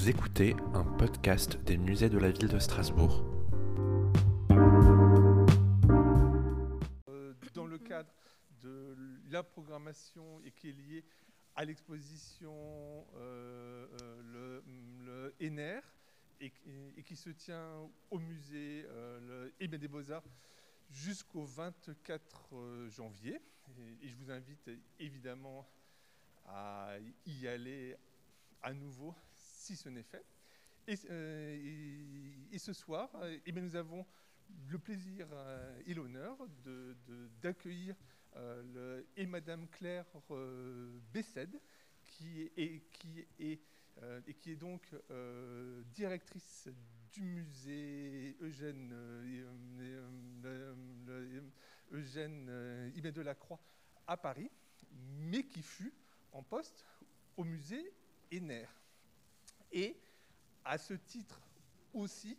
Vous écoutez un podcast des musées de la ville de Strasbourg. Euh, dans le cadre de la programmation et qui est liée à l'exposition euh, euh, le, le et, qui se tient au musée des Beaux-Arts jusqu'au 24 euh, janvier. Et, je vous invite évidemment à y aller à nouveau si ce n'est fait. Et, euh, ce soir, eh bien, nous avons le plaisir euh, et l'honneur d'accueillir euh, le, et Madame Claire euh, Bessed, qui est, qui est, euh, et qui est donc euh, directrice du musée Eugène, Ibn de la Croix à Paris, mais qui fut en poste au musée ENER. Et à ce titre aussi,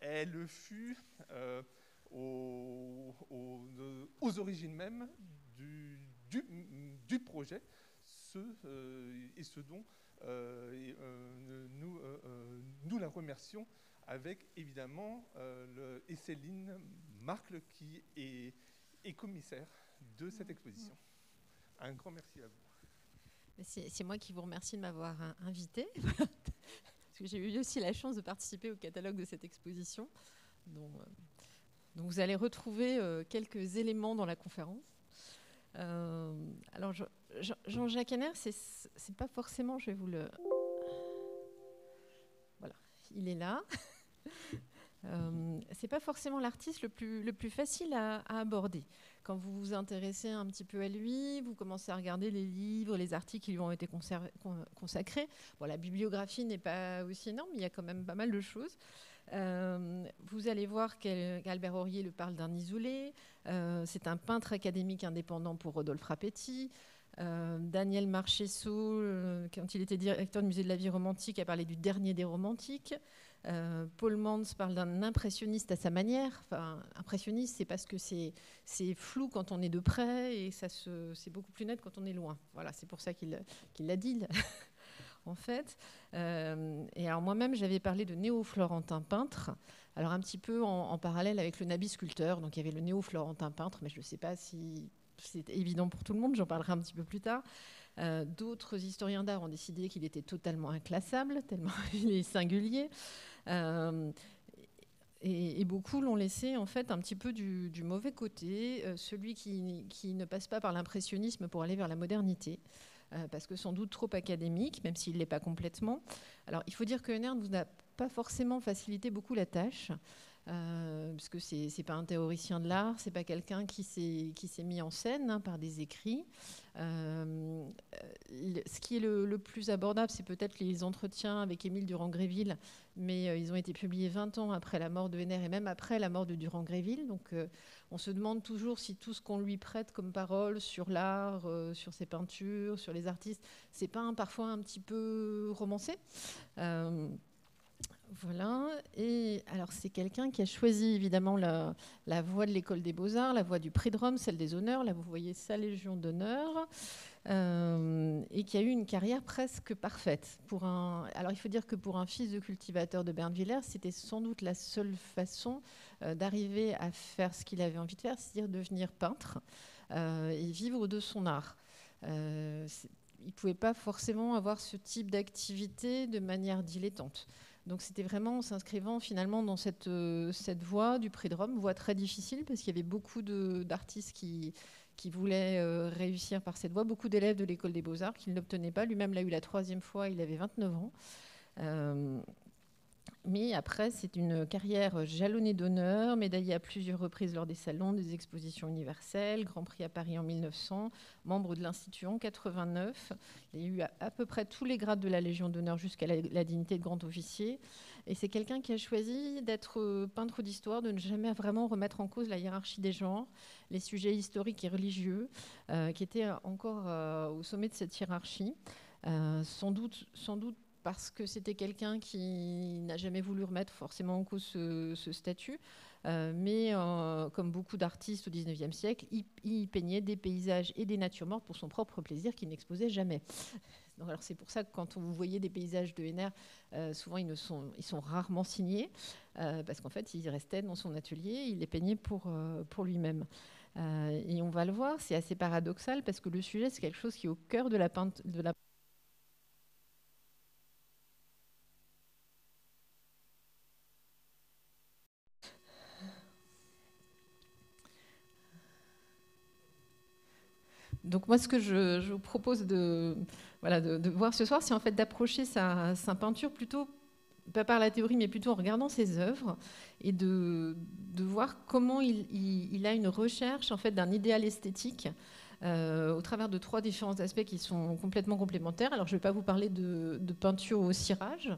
elle fut euh, aux, aux, aux, origines même du, du, du projet, ce, euh, et ce dont euh, et, nous, nous la remercions avec évidemment le, et Céline Marcle qui est, est, commissaire de cette exposition. Un grand merci à vous. C'est moi qui vous remercie de m'avoir invité. parce que j'ai eu aussi la chance de participer au catalogue de cette exposition. Donc, euh, vous allez retrouver euh, quelques éléments dans la conférence. Euh, alors Jean-Jacques Henner, c'est pas forcément, je vais vous le... Voilà, il est là. Euh, c'est pas forcément l'artiste le plus, le plus facile à, aborder. Quand vous vous intéressez un petit peu à lui, vous commencez à regarder les livres, les articles qui lui ont été consacrés. Bon, la bibliographie n'est pas aussi énorme, mais il y a quand même pas mal de choses. Euh, vous allez voir qu'Albert Aurier le parle d'un isolé. Euh, c'est un peintre académique indépendant pour Rodolphe Rapetti. Euh, Daniel Marchesso, quand il était directeur du musée de la vie romantique, a parlé du dernier des romantiques. Euh, Paul Mans parle d'un impressionniste à sa manière. Enfin, impressionniste, c'est parce que c'est flou quand on est de près et c'est beaucoup plus net quand on est loin. Voilà, c'est pour ça qu'il qu l'a dit. en fait. Euh, et alors moi-même, j'avais parlé de néo-florentin peintre, alors un petit peu en, en, parallèle avec le Nabi sculpteur. Donc il y avait le néo-florentin peintre, mais je ne sais pas si c'est évident pour tout le monde, j'en parlerai un petit peu plus tard. Euh, D'autres historiens d'art ont décidé qu'il était totalement inclassable, tellement il est singulier. Euh, et, beaucoup l'ont laissé en fait un petit peu du, mauvais côté, euh, celui qui, ne passe pas par l'impressionnisme pour aller vers la modernité. Euh, parce que sans doute trop académique, même s'il ne l'est pas complètement. Alors, il faut dire que Henner nous a pas forcément facilité beaucoup la tâche. Euh, parce que c'est n'est pas un théoricien de l'art, c'est pas quelqu'un qui s'est mis en scène hein, par des écrits. Euh, ce qui est le, plus abordable, c'est peut-être les entretiens avec Émile Durand-Gréville, mais euh, ils ont été publiés 20 ans après la mort de Henner et même après la mort de Durand-Gréville. Donc euh, on se demande toujours si tout ce qu'on lui prête comme parole sur l'art, sur ses peintures, sur les artistes, c'est pas parfois un petit peu romancé. Voilà, et alors c'est quelqu'un qui a choisi évidemment la, voie de l'école des beaux-arts, la voie du prix de Rome, celle des honneurs, là vous voyez sa légion d'honneur, euh, et qui a eu une carrière presque parfaite. Pour un, alors il faut dire que pour un fils de cultivateur de Bernvillers, c'était sans doute la seule façon euh, d'arriver à faire ce qu'il avait envie de faire, c'est-à-dire devenir peintre euh, et vivre de son art. Il ne pouvait pas forcément avoir ce type d'activité de manière dilettante. Donc c'était vraiment en s'inscrivant finalement dans cette, euh, cette voie du prix de Rome, voie très difficile parce qu'il y avait beaucoup d'artistes qui, qui voulaient euh, réussir par cette voie, beaucoup d'élèves de l'école des beaux-arts qui ne l'obtenaient pas. Lui-même l'a eu la troisième fois, il avait 29 ans. Euh, mais après, c'est une carrière jalonnée d'honneur, médaillée à plusieurs reprises lors des salons, des expositions universelles, Grand Prix à Paris en 1900, membre de l'Institut en 89. Il a eu à, peu près tous les grades de la Légion d'honneur jusqu'à la, dignité de grand officier. Et c'est quelqu'un qui a choisi d'être peintre d'histoire, de ne jamais vraiment remettre en cause la hiérarchie des genres, les sujets historiques et religieux, euh, qui étaient encore euh, au sommet de cette hiérarchie. Euh, sans doute parce que c'était quelqu'un qui n'a jamais voulu remettre forcément en cause ce, statut, euh, mais euh, comme beaucoup d'artistes au XIXe siècle, il, peignait des paysages et des natures mortes pour son propre plaisir qu'il n'exposait jamais. Donc, alors c'est pour ça que quand vous voyez des paysages de Henner, euh, souvent ils, sont, ils sont rarement signés, parce qu'en fait il restait dans son atelier, il les peignait pour, pour lui-même. et on va le voir, c'est assez paradoxal, parce que le sujet c'est quelque chose qui est au cœur de la, la Moi, ce que je, vous propose de, voilà, de, voir ce soir, c'est en fait d'approcher sa, peinture plutôt, pas par la théorie, mais plutôt en regardant ses œuvres et de, de voir comment il, il, a une recherche en fait d'un idéal esthétique euh, au travers de trois différents aspects qui sont complètement complémentaires. Alors je ne vais pas vous parler de, peinture au cirage,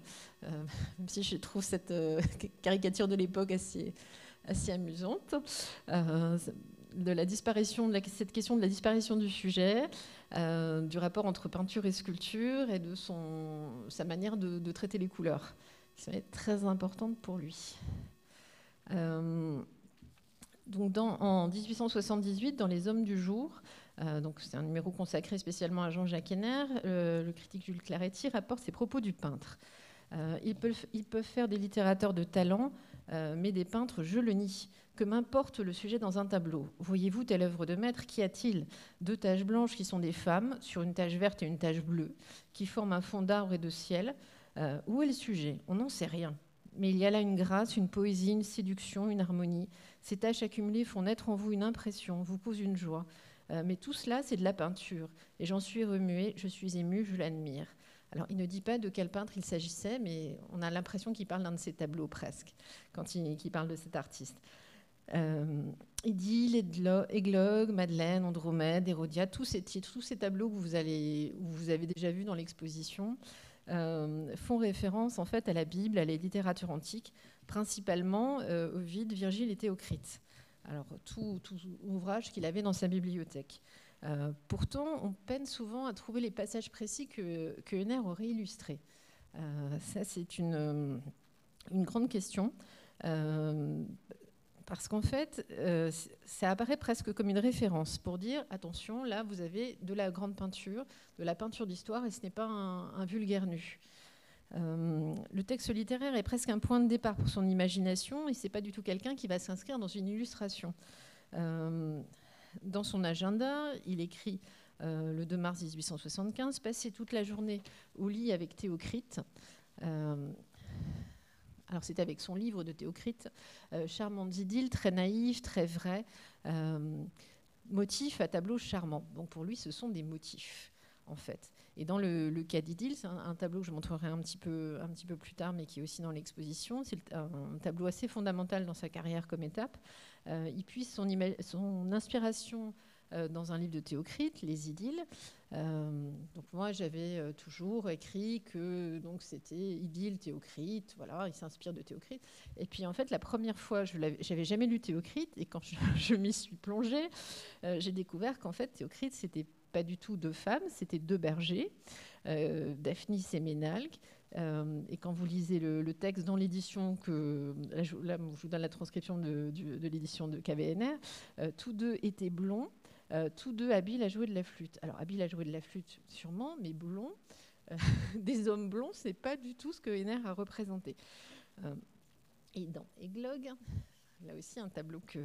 euh, même si je trouve cette euh, caricature de l'époque assez, assez amusante de la disparition, de cette question de la disparition du sujet, euh, du rapport entre peinture et sculpture et de son, sa manière de, traiter les couleurs. Va être très importante pour lui. Euh, donc en 1878, dans Les Hommes du jour, euh, c'est un numéro consacré spécialement à Jean-Jacques Henner, le critique Jules Claretti rapporte ses propos du peintre. ils, peuvent, ils, peuvent, faire des littérateurs de talent, mais des peintres, je le nie. Que m'importe le sujet dans un tableau? Voyez-vous telle œuvre de maître? Qu'y a-t-il? Deux taches blanches qui sont des femmes, sur une tache verte et une tache bleue, qui forment un fond d'arbre et de ciel. Euh, où est le sujet? On n'en sait rien. Mais il y a là une grâce, une poésie, une séduction, une harmonie. Ces taches accumulées font naître en vous une impression, vous causent une joie. Euh, mais tout cela, c'est de la peinture. Et j'en suis remuée, je suis émue, je l'admire. Alors, il ne dit pas de quel peintre il s'agissait, mais on a l'impression qu'il parle d'un de ses tableaux presque, quand il, parle de cet artiste. Euh, Idylle, Églogue, Madeleine, Andromède, Hérodiade, tous ces titres, tous ces tableaux que vous, avez déjà vus dans l'exposition euh, font référence en fait à la Bible, à la littérature antique, principalement euh, Ovide, Virgile et Théocrite. Alors tout, ouvrage qu'il avait dans sa bibliothèque. Euh, pourtant, on peine souvent à trouver les passages précis que, que Henner aurait illustrés. ça, c'est une, une, grande question parce qu'en fait, euh, ça apparaît presque comme une référence pour dire attention, là, vous avez de la grande peinture, de la peinture d'histoire, et ce n'est pas un, vulgaire nu. Euh, le texte littéraire est presque un point de départ pour son imagination, et c'est pas du tout quelqu'un qui va s'inscrire dans une illustration. Euh, dans son agenda, il écrit le 2 mars 1875 passer toute la journée au lit avec Théocrite. Alors c'est avec son livre de Théocrite, euh, Charmante idylle, très naïf, très vrai, euh, motif à tableau charmant. Donc pour lui, ce sont des motifs, en fait. Et dans le, cas d'Idylle, c'est un, tableau que je montrerai un petit, peu, un petit peu plus tard, mais qui est aussi dans l'exposition. C'est un tableau assez fondamental dans sa carrière comme étape. Euh, il puise son, inspiration euh, dans un livre de Théocrite, Les Idylles. Euh, donc moi, j'avais toujours écrit que donc c'était Idylle, Théocrite. Voilà, il s'inspire de Théocrite. Et puis en fait, la première fois, je n'avais jamais lu Théocrite, et quand je, m'y suis plongée, j'ai découvert qu'en fait, Théocrite, c'était pas du tout deux femmes, c'était deux bergers, Daphnis et Ménalque. Et quand vous lisez le, texte dans l'édition que là je, vous donne la transcription de, l'édition de KVNR, tous deux étaient blonds euh, tous deux habiles à jouer de la flûte. Alors, habiles à jouer de la flûte, sûrement, mais blonds, euh, des hommes blonds, c'est pas du tout ce que Henner a représenté. Euh, et dans Églogue, là aussi un tableau que,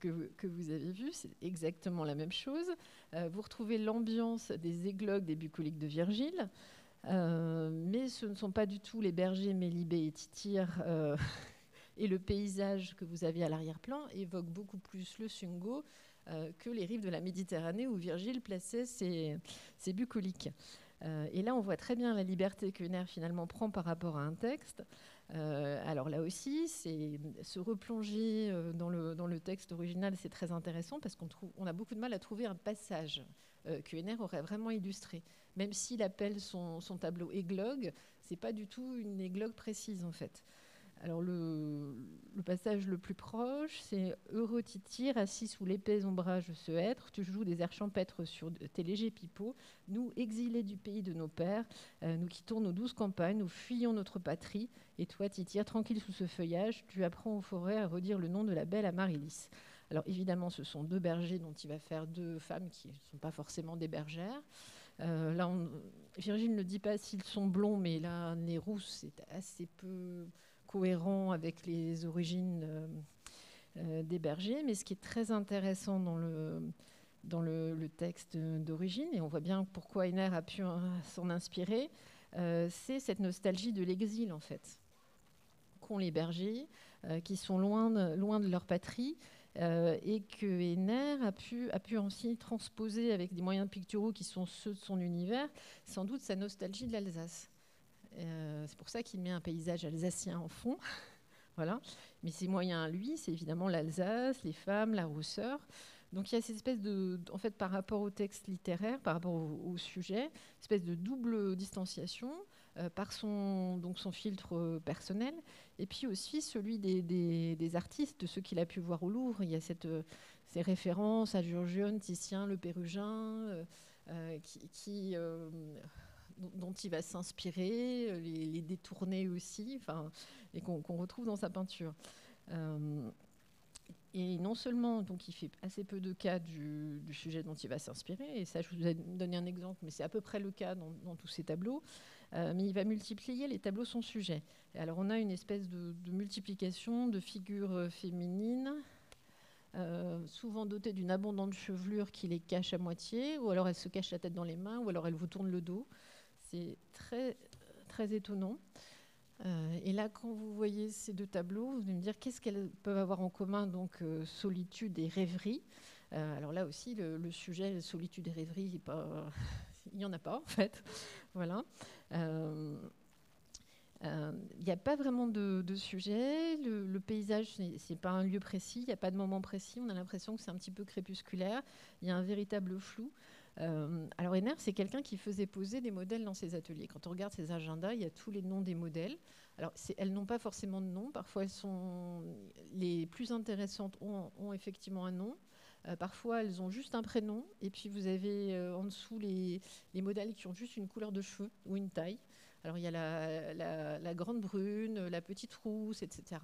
que, vous avez vu, c'est exactement la même chose. vous retrouvez l'ambiance des églogues des bucoliques de Virgile, mais ce ne sont pas du tout les bergers Mélibée et Tityr. et le paysage que vous avez à l'arrière-plan évoque beaucoup plus le Sungo euh, que les rives de la Méditerranée où Virgile plaçait ses, bucoliques. Euh, et là, on voit très bien la liberté que Henner finalement prend par rapport à un texte. Euh, alors là aussi, c'est se replonger dans le, dans le texte original, c'est très intéressant parce qu'on on a beaucoup de mal à trouver un passage que Henner aurait vraiment illustré. Même s'il appelle son, tableau églogue, c'est pas du tout une églogue précise en fait. Alors le, passage le plus proche, c'est Heureux assis sous l'épais ombrage de ce être, tu joues des airs champêtres sur tes légers pipeaux, nous, exilés du pays de nos pères, euh, nous quittons nos douces campagnes, nous fuyons notre patrie, et toi, Titir, tranquille sous ce feuillage, tu apprends aux forêts à redire le nom de la belle Amaryllis. Alors évidemment, ce sont deux bergers dont il va faire deux femmes qui ne sont pas forcément des bergères. là, Virgile ne dit pas s'ils sont blonds, mais là, les rousses, c'est assez peu cohérent avec les origines des bergers. Mais ce qui est très intéressant dans le, dans le, texte d'origine, et on voit bien pourquoi Einer a pu s'en inspirer, c'est cette nostalgie de l'exil, en fait, qu'ont les bergers, qui sont loin de, loin de leur patrie, euh, et que Henner a pu, a pu aussi transposer avec des moyens picturaux qui sont ceux de son univers, sans doute sa nostalgie de l'Alsace. Euh, c'est pour ça qu'il met un paysage alsacien en fond. voilà. Mais ses moyens lui, c'est évidemment l'Alsace, les femmes, la rousseur. Donc il y a cette espèce de, en fait, par rapport au texte littéraire, par rapport au, sujet, espèce de double distanciation euh, par son, donc son filtre personnel et puis aussi celui des, artistes, de ceux qu'il a pu voir au Louvre. Il y a cette, euh, ces références à Giorgione, Titien, le Pérugin, euh, euh, qui, dont il va s'inspirer, les, détourner aussi, enfin, et qu'on retrouve dans sa peinture. et non seulement, donc, il fait assez peu de cas du, sujet dont il va s'inspirer, et ça, je vous ai donné un exemple, mais c'est à peu près le cas dans, tous ces tableaux. Euh, mais il va multiplier les tableaux son sujet. alors on a une espèce de, multiplication de figures euh, féminines, euh, souvent dotées d'une abondante chevelure qui les cache à moitié, ou alors elles se cachent la tête dans les mains, ou alors elles vous tournent le dos. C'est très, très étonnant. et là, quand vous voyez ces deux tableaux, vous allez me dire qu'est-ce qu'elles peuvent avoir en commun, donc solitude et rêverie? alors là aussi, le, sujet solitude et rêverie, il n'y en a pas en fait. voilà. Il euh, n'y euh, a pas vraiment de, sujet. Le, paysage, ce n'est pas un lieu précis, il n'y a pas de moment précis. On a l'impression que c'est un petit peu crépusculaire. Il y a un véritable flou. Euh, alors, Enner, c'est quelqu'un qui faisait poser des modèles dans ses ateliers. Quand on regarde ses agendas, il y a tous les noms des modèles. Alors, elles n'ont pas forcément de nom. Parfois, elles sont les plus intéressantes ont, effectivement un nom. Parfois, elles ont juste un prénom. Et puis, vous avez en dessous les, les, modèles qui ont juste une couleur de cheveux ou une taille. Alors il y a la, grande brune, la petite rousse, etc.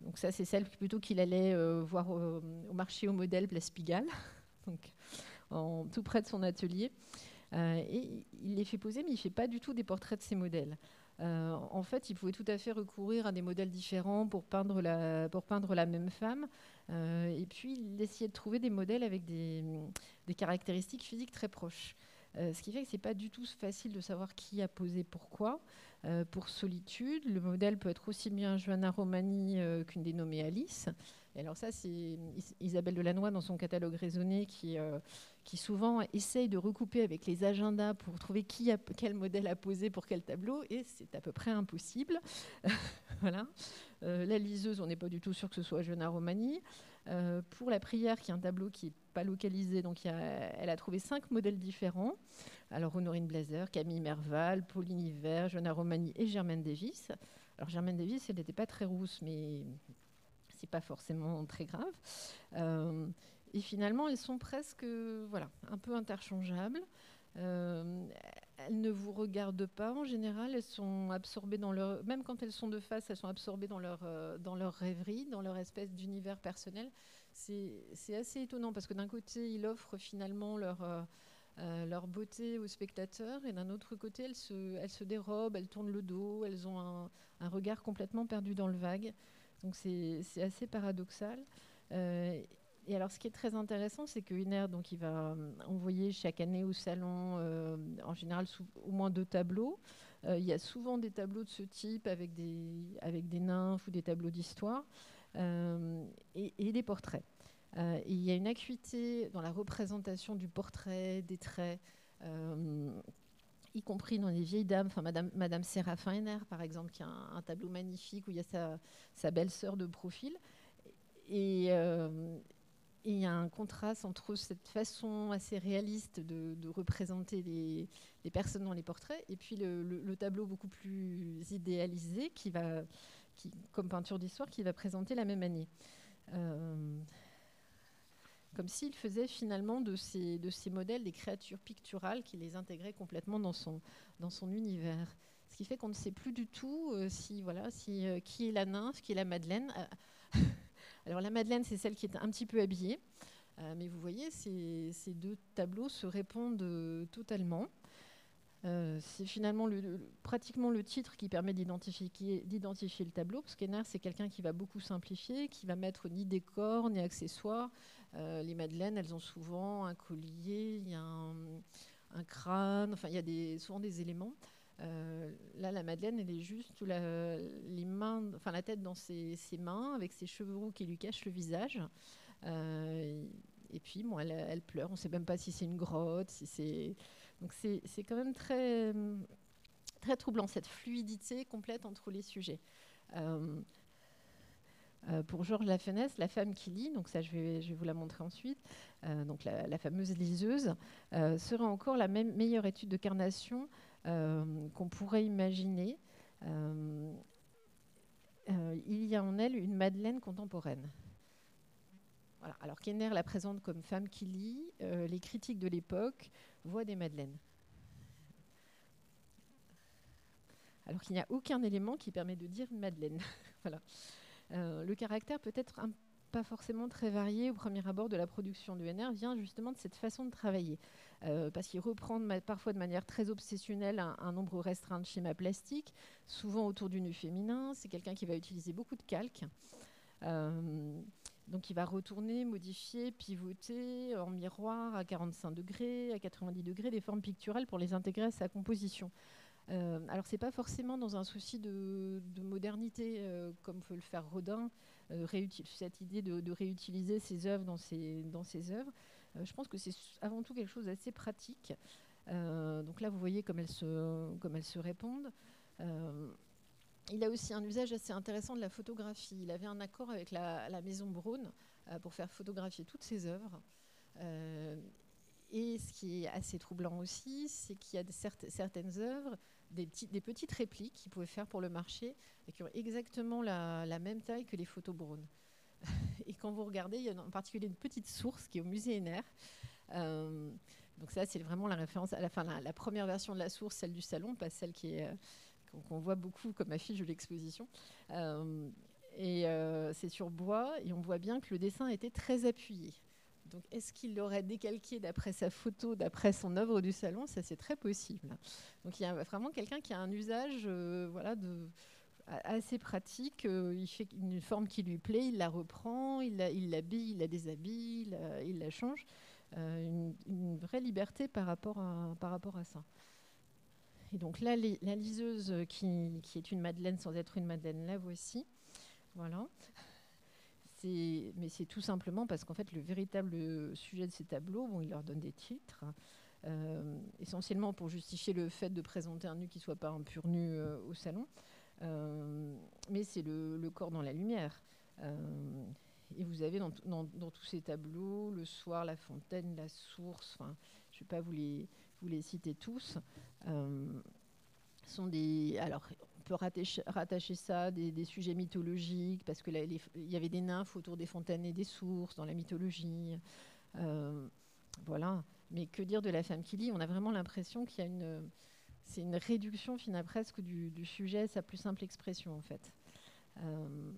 Donc, ça, c'est celle plutôt qu'il allait euh, voir au, marché au modèle Place Pigalle, donc en, tout près de son atelier. Euh, et il les fait poser, mais il ne fait pas du tout des portraits de ces modèles. Euh, en fait, il pouvait tout à fait recourir à des modèles différents pour peindre la, pour peindre la même femme. et puis, il essayait de trouver des modèles avec des caractéristiques physiques très proches. Euh, ce qui fait que ce n'est pas du tout facile de savoir qui a posé pourquoi. Euh, pour Solitude, le modèle peut être aussi bien Joanna Romani euh, qu'une dénommée Alice. Et alors ça, c'est Isabelle Delannoy dans son catalogue raisonné qui, qui souvent essaye de recouper avec les agendas pour trouver qui a, quel modèle a posé pour quel tableau, et c'est à peu près impossible. voilà. la liseuse, on n'est pas du tout sûr que ce soit Joanna Romani. Euh, pour la prière, qui est un tableau qui n'est pas localisé, donc elle a trouvé cinq modèles différents. Alors Honorine Blazer, Camille Merval, Pauline Hiver, Joanna Romani et Germaine Davis. Alors Germaine Davis, elle n'était pas très rousse, mais c'est pas forcément très grave. Euh, et finalement, elles sont presque, voilà, un peu interchangeables. Euh, elles ne vous regardent pas en général, elles sont absorbées dans leur. Même quand elles sont de face, elles sont absorbées dans leur, euh, dans leur rêverie, dans leur espèce d'univers personnel. C'est assez étonnant parce que d'un côté, ils offrent finalement leur. Leur beauté aux spectateurs et d'un autre côté elles se, elles se dérobent, elles tournent le dos, elles ont un, un regard complètement perdu dans le vague. Donc c'est assez paradoxal. Et alors, ce qui est très intéressant, c'est que Wiener, donc, il va euh, envoyer chaque année au salon, euh, en général, au moins deux tableaux. Euh, il y a souvent des tableaux de ce type avec des, avec des nymphes ou des tableaux d'histoire et, des portraits. il y a une acuité dans la représentation du portrait, des traits, y compris dans les vieilles dames, enfin Madame, Madame Séraphin Henner, par exemple, qui a un, tableau magnifique où il y a sa, belle-sœur de profil. Et, il y a un contraste entre cette façon assez réaliste de, représenter les, personnes dans les portraits et puis le, tableau beaucoup plus idéalisé, qui va, qui, comme peinture d'histoire, qui va présenter la même année. Euh, comme s'il faisait finalement de ces, de ces modèles des créatures picturales qui les intégraient complètement dans son, dans son univers. Ce qui fait qu'on ne sait plus du tout euh, si, voilà, si, euh, qui est la nymphe, qui est la Madeleine. Alors la Madeleine, c'est celle qui est un petit peu habillée. mais vous voyez, ces, ces, deux tableaux se répondent totalement. c'est finalement le, pratiquement le titre qui permet d'identifier le tableau, parce qu'Enner, c'est quelqu'un qui va beaucoup simplifier, qui va mettre ni décor, ni accessoires. Les madeleines, elles ont souvent un collier, il y a un, crâne, enfin, il y a souvent des éléments. Euh, là, la Madeleine, elle est juste la, les enfin la tête dans ses, mains, avec ses cheveux roux qui lui cachent le visage. Euh, et puis, bon, elle, pleure. On ne sait même pas si c'est une grotte, si c'est. Donc, c'est quand même très, très troublant cette fluidité complète entre les sujets. Euh, pour Georges Lafenesse, la femme qui lit, donc ça je vais, vous la montrer ensuite, donc la, fameuse liseuse, sera encore la meilleure étude de carnation euh, qu'on pourrait imaginer. Euh, euh, il y a en elle une Madeleine contemporaine. Alors Kenner la présente comme femme qui lit, les critiques de l'époque voient des Madeleines. Alors qu'il n'y a aucun élément qui permet de dire Madeleine. voilà. Le caractère peut être pas forcément très varié au premier abord de la production du NR vient justement de cette façon de travailler. Euh, parce qu'il reprend parfois de manière très obsessionnelle un, nombre restreint de schémas plastiques, souvent autour du nu féminin. C'est quelqu'un qui va utiliser beaucoup de calques. Euh, donc il va retourner, modifier, pivoter en miroir à 45 degrés, à 90 degrés des formes picturales pour les intégrer à sa composition. Euh, alors c'est pas forcément dans un souci de, modernité euh, comme peut le faire Rodin, cette idée de, réutiliser ses œuvres dans ses, œuvres. Euh, je pense que c'est avant tout quelque chose d'assez pratique. Euh, donc là, vous voyez comme elles se, répondent. Euh, il a aussi un usage assez intéressant de la photographie. Il avait un accord avec la, maison Braun pour faire photographier toutes ses œuvres. et ce qui est assez troublant aussi, c'est qu'il y a certaines œuvres, des, petites répliques qu'il pouvait faire pour le marché, et qui ont exactement la, même taille que les photos Braun. et quand vous regardez, il y a en particulier une petite source qui est au musée NR. Euh, donc ça, c'est vraiment la référence à la fin, la, première version de la source, celle du salon, pas celle qui est euh, qu'on voit beaucoup comme affiche de l'exposition. Euh, et c'est sur bois, et on voit bien que le dessin était très appuyé. Donc, est-ce qu'il l'aurait décalqué d'après sa photo, d'après son œuvre du salon? Ça, c'est très possible. Donc, il y a vraiment quelqu'un qui a un usage, voilà, de assez pratique. Euh, il fait une forme qui lui plaît, il la reprend, il l'habille, il, la déshabille, il la, change. Euh, une, vraie liberté par rapport à, par rapport à ça. Et donc là, la liseuse qui, qui, est une madeleine sans être une madeleine, la voici. Voilà. Mais c'est tout simplement parce qu'en fait, le véritable sujet de ces tableaux, bon, il leur donne des titres, euh, essentiellement pour justifier le fait de présenter un nu qui ne soit pas un pur nu au salon. Euh, mais c'est le, corps dans la lumière. Euh, et vous avez dans, tous ces tableaux, le soir, la fontaine, la source, je ne vais pas vous les, vous les citer tous. Euh, sont des, alors, rattacher, ça des, des, sujets mythologiques, parce qu'il y avait des nymphes autour des fontaines et des sources dans la mythologie. voilà. Mais que dire de la femme qui lit? On a vraiment l'impression qu'il y a une c'est une réduction finalement presque du, sujet, sa plus simple expression en fait. Euh,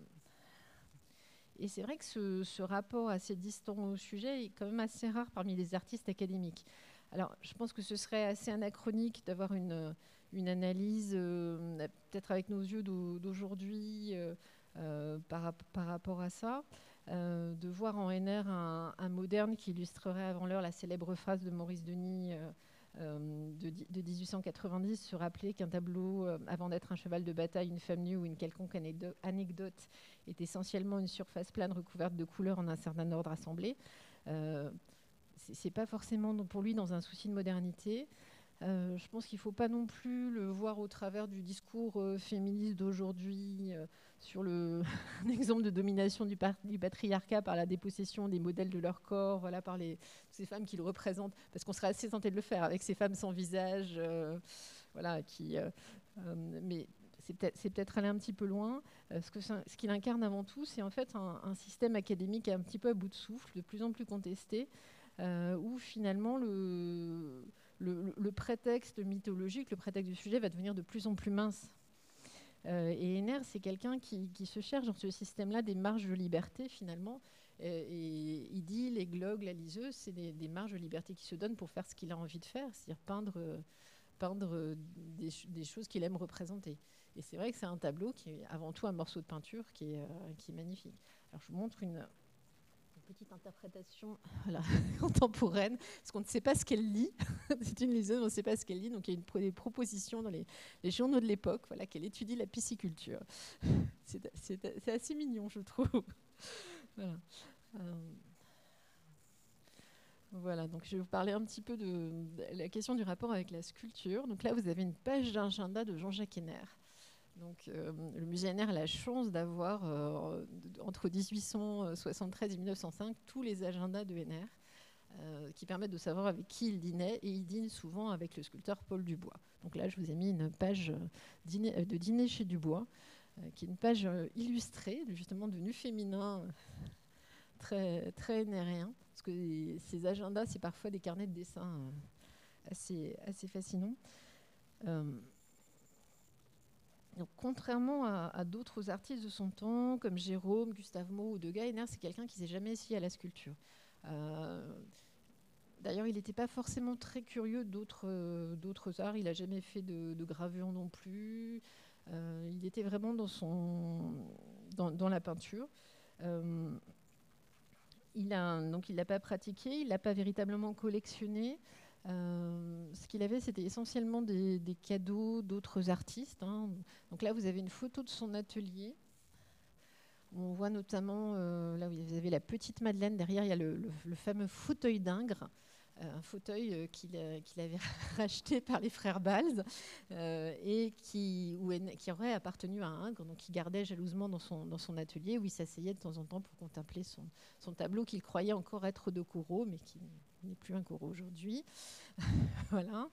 et c'est vrai que ce, rapport assez distant au sujet est quand même assez rare parmi les artistes académiques. Alors, je pense que ce serait assez anachronique d'avoir une, une, analyse, euh, peut-être avec nos yeux d'aujourd'hui, euh, par, par, rapport à ça, de voir en NR un, moderne qui illustrerait avant l'heure la célèbre phrase de Maurice Denis euh, de, 1890 se rappeler qu'un tableau, euh, avant d'être un cheval de bataille, une femme nue ou une quelconque anecdote, est essentiellement une surface plane recouverte de couleurs en un certain ordre assemblé. Euh, c'est pas forcément pour lui dans un souci de modernité. Euh, je pense qu'il ne faut pas non plus le voir au travers du discours féministe d'aujourd'hui sur le, de domination du, patriarcat par la dépossession des modèles de leur corps, voilà, par les, ces femmes qui le représentent, parce qu'on serait assez tenté de le faire avec ces femmes sans visage, euh, voilà, euh, euh, mais c'est peut-être peut aller un petit peu loin. ce qu'il incarne avant tout, c'est en fait un, système académique un petit peu à bout de souffle, de plus en plus contesté, où finalement le, le, prétexte mythologique, le prétexte du sujet va devenir de plus en plus mince euh, et Ener, c'est quelqu'un qui, se cherche dans ce système-là des marges de liberté, finalement, Et, il dit les glogues, la liseuse, c'est des, marges de liberté qu'il se donne pour faire ce qu'il a envie de faire, c'est-à-dire peindre, peindre des, choses qu'il aime représenter. Et c'est vrai que c'est un tableau qui est avant tout un morceau de peinture qui est, qui est magnifique. Alors je vous montre une, petite interprétation contemporaine, parce qu'on ne sait pas ce qu'elle lit. c'est une liseuse, on ne sait pas ce qu'elle lit. Donc il y a des propositions dans les, journaux de l'époque, voilà, qu'elle étudie la pisciculture. c'est assez mignon, je trouve. voilà. Euh, voilà, donc je vais vous parler un petit peu de, la question du rapport avec la sculpture. Donc là, vous avez une page d'agenda de Jean-Jacques Henner. Donc, euh, le musée NR a la chance d'avoir, euh, entre 1873 et 1905, tous les agendas de NR euh, qui permettent de savoir avec qui il dînait. Et il dîne souvent avec le sculpteur Paul Dubois. Donc là, je vous ai mis une page de dîner chez Dubois, qui est une page illustrée, justement, de nu féminin très, très Parce que ces agendas, c'est parfois des carnets de dessin assez, assez fascinants. Donc, contrairement à, d'autres artistes de son temps, comme Jérôme, Gustave Mau ou Degas, c'est quelqu'un qui s'est jamais essayé à la sculpture. Euh, d'ailleurs, il n'était pas forcément très curieux d'autres, d'autres arts. Il n'a jamais fait de, gravure non plus. Euh, il était vraiment dans, son, dans, la peinture. Euh, donc, il l'a pas pratiqué, il l'a pas véritablement collectionné. Euh, ce qu'il avait, c'était essentiellement des, cadeaux d'autres artistes. Hein. Donc là, vous avez une photo de son atelier. On voit notamment, euh, là où vous avez la petite Madeleine, derrière il y a le, fameux fauteuil d'Ingres, euh, un fauteuil qu'il avait racheté par les frères Balz et qui, aurait appartenu à Ingres, donc il gardait jalousement dans son, atelier où il s'asseyait de temps en temps pour contempler son, son tableau qu'il croyait encore être de Corot, mais qui n'est plus un Corot aujourd'hui. voilà.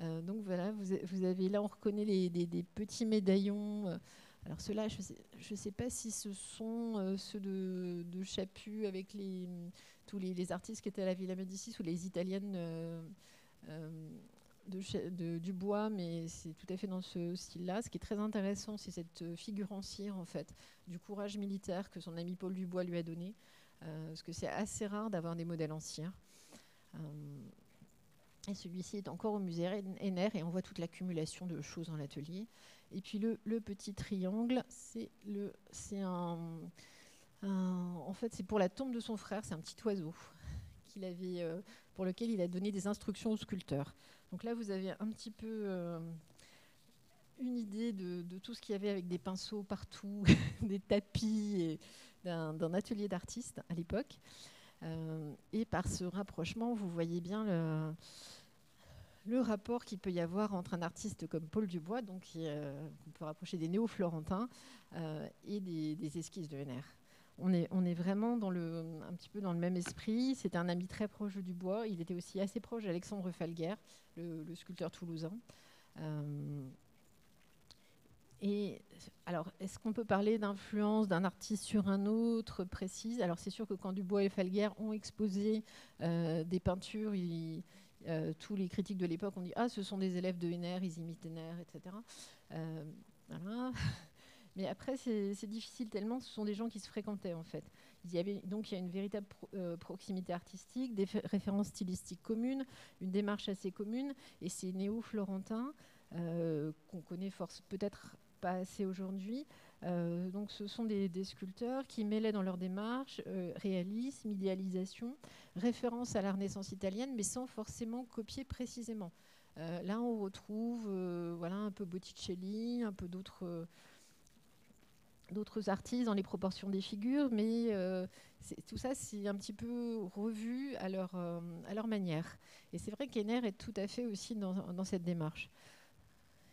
Euh, donc voilà, vous, avez là, on reconnaît les, des, petits médaillons. Euh. Alors ceux-là, je ne sais, pas si ce sont euh, ceux de, de Chaput avec tous les, artistes qui étaient à la Villa Médicis ou les Italiennes de, de, du bois, mais c'est tout à fait dans ce style-là. Ce qui est très intéressant, c'est cette figure en cire, en fait, du courage militaire que son ami Paul Dubois lui a donné. parce que c'est assez rare d'avoir des modèles en cire. Euh, et celui-ci est encore au musée Henner et on voit toute l'accumulation de choses dans l'atelier. Et puis le, petit triangle, c'est un, en fait c'est pour la tombe de son frère, c'est un petit oiseau qu'il avait, euh, pour lequel il a donné des instructions au sculpteur. Donc là vous avez un petit peu euh, une idée de, tout ce qu'il y avait avec des pinceaux partout, des tapis et d'un atelier d'artiste à l'époque. Euh, et par ce rapprochement, vous voyez bien le, rapport qu'il peut y avoir entre un artiste comme Paul Dubois, donc euh, qu'on peut rapprocher des néo-florentins, euh, et des, esquisses de Henner. On est, vraiment un petit peu dans le même esprit. C'était un ami très proche de Dubois. Il était aussi assez proche d'Alexandre Falguer, le, sculpteur toulousain. Et alors, est-ce qu'on peut parler d'influence d'un artiste sur un autre précise? Alors, c'est sûr que quand Dubois et Falguer ont exposé euh, des peintures, euh, tous les critiques de l'époque ont dit Ah, ce sont des élèves de Henner, ils imitent Henner, etc. Euh, Mais après, c'est difficile tellement, ce sont des gens qui se fréquentaient en fait. Donc il y a une véritable proximité artistique, des références stylistiques communes, une démarche assez commune, et ces néo-florentins qu'on connaît peut-être pas assez aujourd'hui. Euh, donc ce sont des, sculpteurs qui mêlaient dans leur démarche euh, réalisme, idéalisation, référence à la Renaissance italienne, mais sans forcément copier précisément. Euh, là, on retrouve voilà, un peu Botticelli, un peu d'autres artistes dans les proportions des figures, mais tout ça, c'est un petit peu revu à leur, manière. Et c'est vrai qu'Henner est tout à fait aussi dans, dans cette démarche.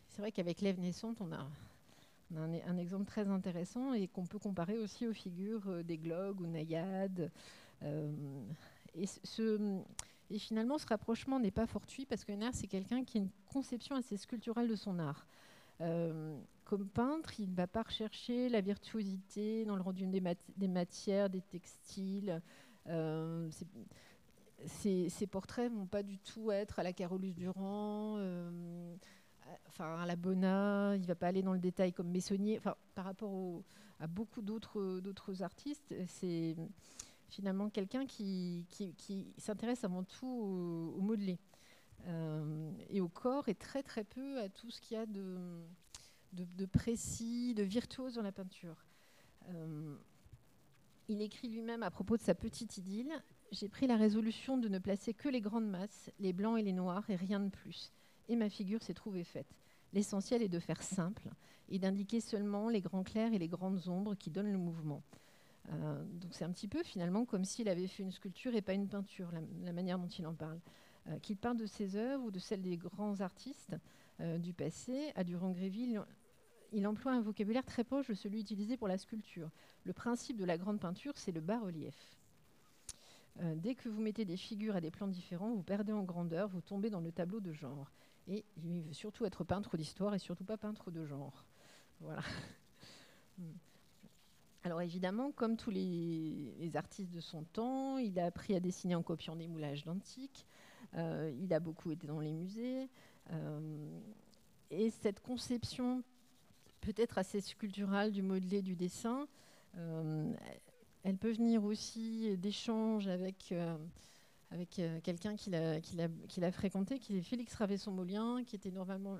C'est vrai qu'avec l'Ève naissante, on a un, exemple très intéressant et qu'on peut comparer aussi aux figures euh, des Glog ou Nayade. Euh, et, finalement, ce rapprochement n'est pas fortuit parce que Henner, c'est quelqu'un qui a une conception assez sculpturale de son art. Euh, comme peintre, il ne va pas rechercher la virtuosité dans le rendu des, des matières, des textiles. ses, portraits vont pas du tout être à la Carolus Durand enfin, la Bona, il ne va pas aller dans le détail comme Messonnier. Par rapport à beaucoup d'autres, artistes, c'est, finalement quelqu'un qui, s'intéresse avant tout au, modelé et au corps et très très peu à tout ce qu'il y a de, de, précis, de virtuose dans la peinture. il écrit lui-même à propos de sa petite idylle j'ai pris la résolution de ne placer que les grandes masses, les blancs et les noirs, et rien de plus. Et ma figure s'est trouvée faite. L'essentiel est de faire simple et d'indiquer seulement les grands clairs et les grandes ombres qui donnent le mouvement. Euh, donc c'est un petit peu finalement comme s'il avait fait une sculpture et pas une peinture, la, manière dont il en parle. Euh, qu'il parle de ses œuvres ou de celles des grands artistes euh, du passé, à Durand-Gréville, il emploie un vocabulaire très proche de celui utilisé pour la sculpture. Le principe de la grande peinture, c'est le bas-relief. Dès que vous mettez des figures à des plans différents, vous perdez en grandeur, vous tombez dans le tableau de genre. Et il veut surtout être peintre d'histoire et surtout pas peintre de genre. Voilà. Hmm. Alors évidemment, comme tous les, artistes de son temps, il a appris à dessiner en copiant des moulages d'antiques. Euh, il a beaucoup été dans les musées. Euh, et cette conception peut-être assez sculpturale du modelé du dessin, elle peut venir aussi d'échanges avec, euh, avec euh, quelqu'un qu'il a, qu'il a, fréquenté, qui est Félix Ravesson-Molien, qui était, normalement,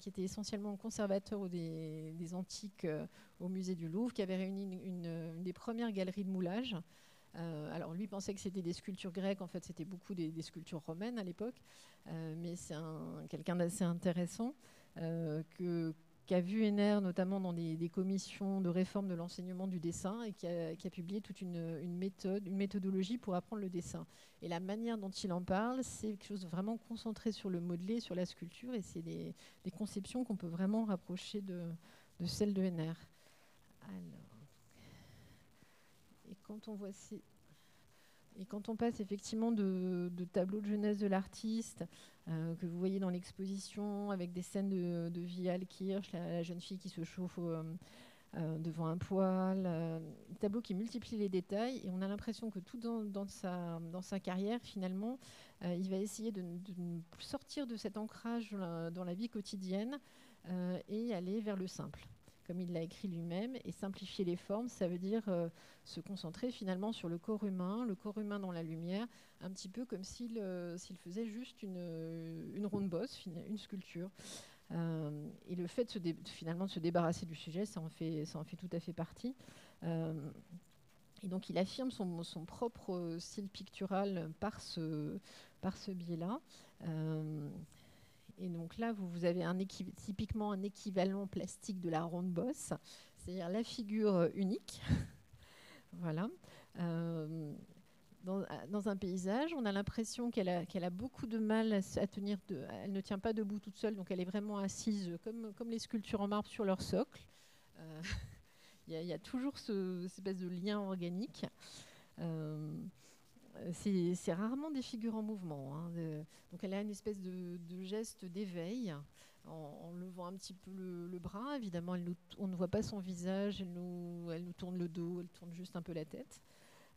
qui était essentiellement conservateur des, antiques euh, au musée du Louvre, qui avait réuni une, des premières galeries de moulage. alors lui pensait que c'était des sculptures grecques, en fait c'était beaucoup des, sculptures romaines à l'époque, mais c'est quelqu'un d'assez intéressant qui a vu Henner notamment dans des, commissions de réforme de l'enseignement du dessin et qui a, publié toute une, méthode, une méthodologie pour apprendre le dessin. Et la manière dont il en parle, c'est quelque chose de vraiment concentré sur le modelé, sur la sculpture, et c'est des, conceptions qu'on peut vraiment rapprocher de, celles de Henner. et quand on voit ces, et quand on passe effectivement de, tableaux de jeunesse de l'artiste euh, que vous voyez dans l'exposition avec des scènes de, Vial Kirsch, la, jeune fille qui se chauffe euh, euh, devant un poêle, tableau qui multiplie les détails et on a l'impression que tout dans, sa, dans sa carrière finalement, il va essayer de, sortir de cet ancrage dans la vie quotidienne et aller vers le simple comme il l'a écrit lui-même, et simplifier les formes, ça veut dire euh, se concentrer finalement sur le corps humain, le corps humain dans la lumière, un petit peu comme s'il euh, faisait juste une, euh, ronde bosse, une sculpture. et le fait de finalement de se débarrasser du sujet, ça en fait, tout à fait partie. et donc il affirme son, propre style pictural par ce biais-là. Et donc là, vous, avez typiquement un équivalent plastique de la ronde bosse, c'est-à-dire la figure euh, unique. voilà. Euh, dans, un paysage, on a l'impression qu'elle a, beaucoup de mal à, tenir. De, elle ne tient pas debout toute seule, donc elle est vraiment assise comme, les sculptures en marbre sur leur socle. Euh, il y, a toujours ce, cette espèce de lien organique. Euh, c'est rarement des figures en mouvement. Hein, donc elle a une espèce de, geste d'éveil en, levant un petit peu le, bras. Évidemment, on ne voit pas son visage, elle nous, tourne le dos, elle tourne juste un peu la tête.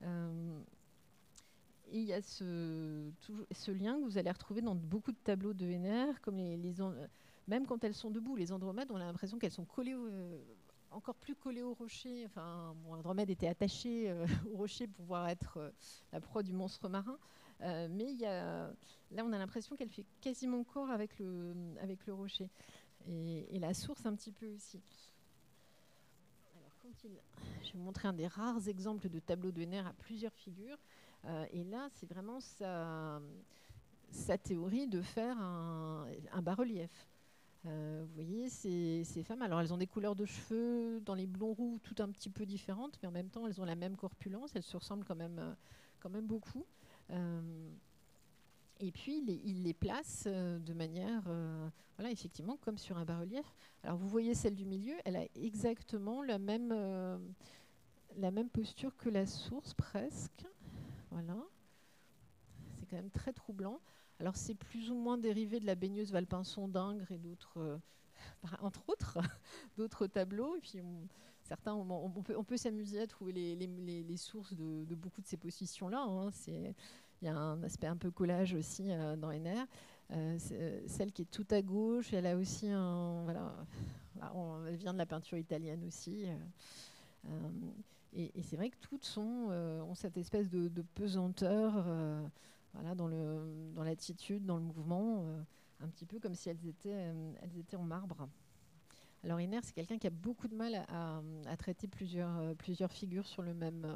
Euh, et il y a ce, lien que vous allez retrouver dans beaucoup de tableaux de NR, comme les, même quand elles sont debout, les andromèdes, on a l'impression qu'elles sont collées encore plus collé au rocher. Enfin, bon, Andromède était attaché euh, au rocher pour pouvoir être euh, la proie du monstre marin. Euh, mais là, on a l'impression qu'elle fait quasiment corps avec le, rocher. Et, la source un petit peu aussi. Alors, quand il, je vais vous montrer un des rares exemples de tableau de nerfs à plusieurs figures. et là, c'est vraiment sa, théorie de faire un bas-relief. Euh, vous voyez, ces, femmes, alors elles ont des couleurs de cheveux dans les blonds roux tout un petit peu différentes, mais en même temps elles ont la même corpulence, elles se ressemblent quand même, euh, quand même beaucoup. Euh, et puis il les, place de manière, voilà, effectivement, comme sur un bas-relief. Alors vous voyez celle du milieu, elle a exactement la même, la même posture que la source presque. Voilà. C'est quand même très troublant. Alors c'est plus ou moins dérivé de la baigneuse Valpinson d'Ingres et d'autres, euh, entre autres, d'autres tableaux. Et puis certains, on, peut, s'amuser à trouver les, sources de, beaucoup de ces positions-là. Hein. il y a un aspect un peu collage aussi euh, dans NR. Euh, celle qui est tout à gauche, elle a aussi un, voilà, elle vient de la peinture italienne aussi. Et, c'est vrai que toutes sont, ont cette espèce de, pesanteur dans, l'attitude, dans le mouvement, un petit peu comme si elles étaient, étaient en marbre. Alors Iner, c'est quelqu'un qui a beaucoup de mal à, traiter plusieurs, plusieurs figures sur le même,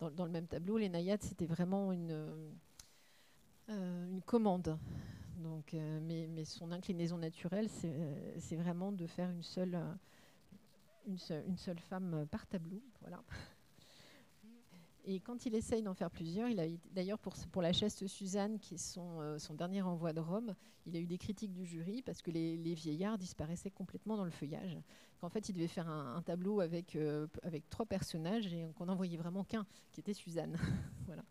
dans, le même tableau. Les naïades, c'était vraiment une, commande. Donc, euh, mais, son inclinaison naturelle, c'est vraiment de faire une seule, une seule femme par tableau. Voilà. Et quand il essaye d'en faire plusieurs, il a d'ailleurs pour, pour la chaste Suzanne, qui est son, euh, son, dernier envoi de Rome, il a eu des critiques du jury parce que les, les vieillards disparaissaient complètement dans le feuillage. Qu'en fait, il devait faire un, tableau avec, euh, avec trois personnages et qu'on n'en voyait vraiment qu'un, qui était Suzanne. voilà.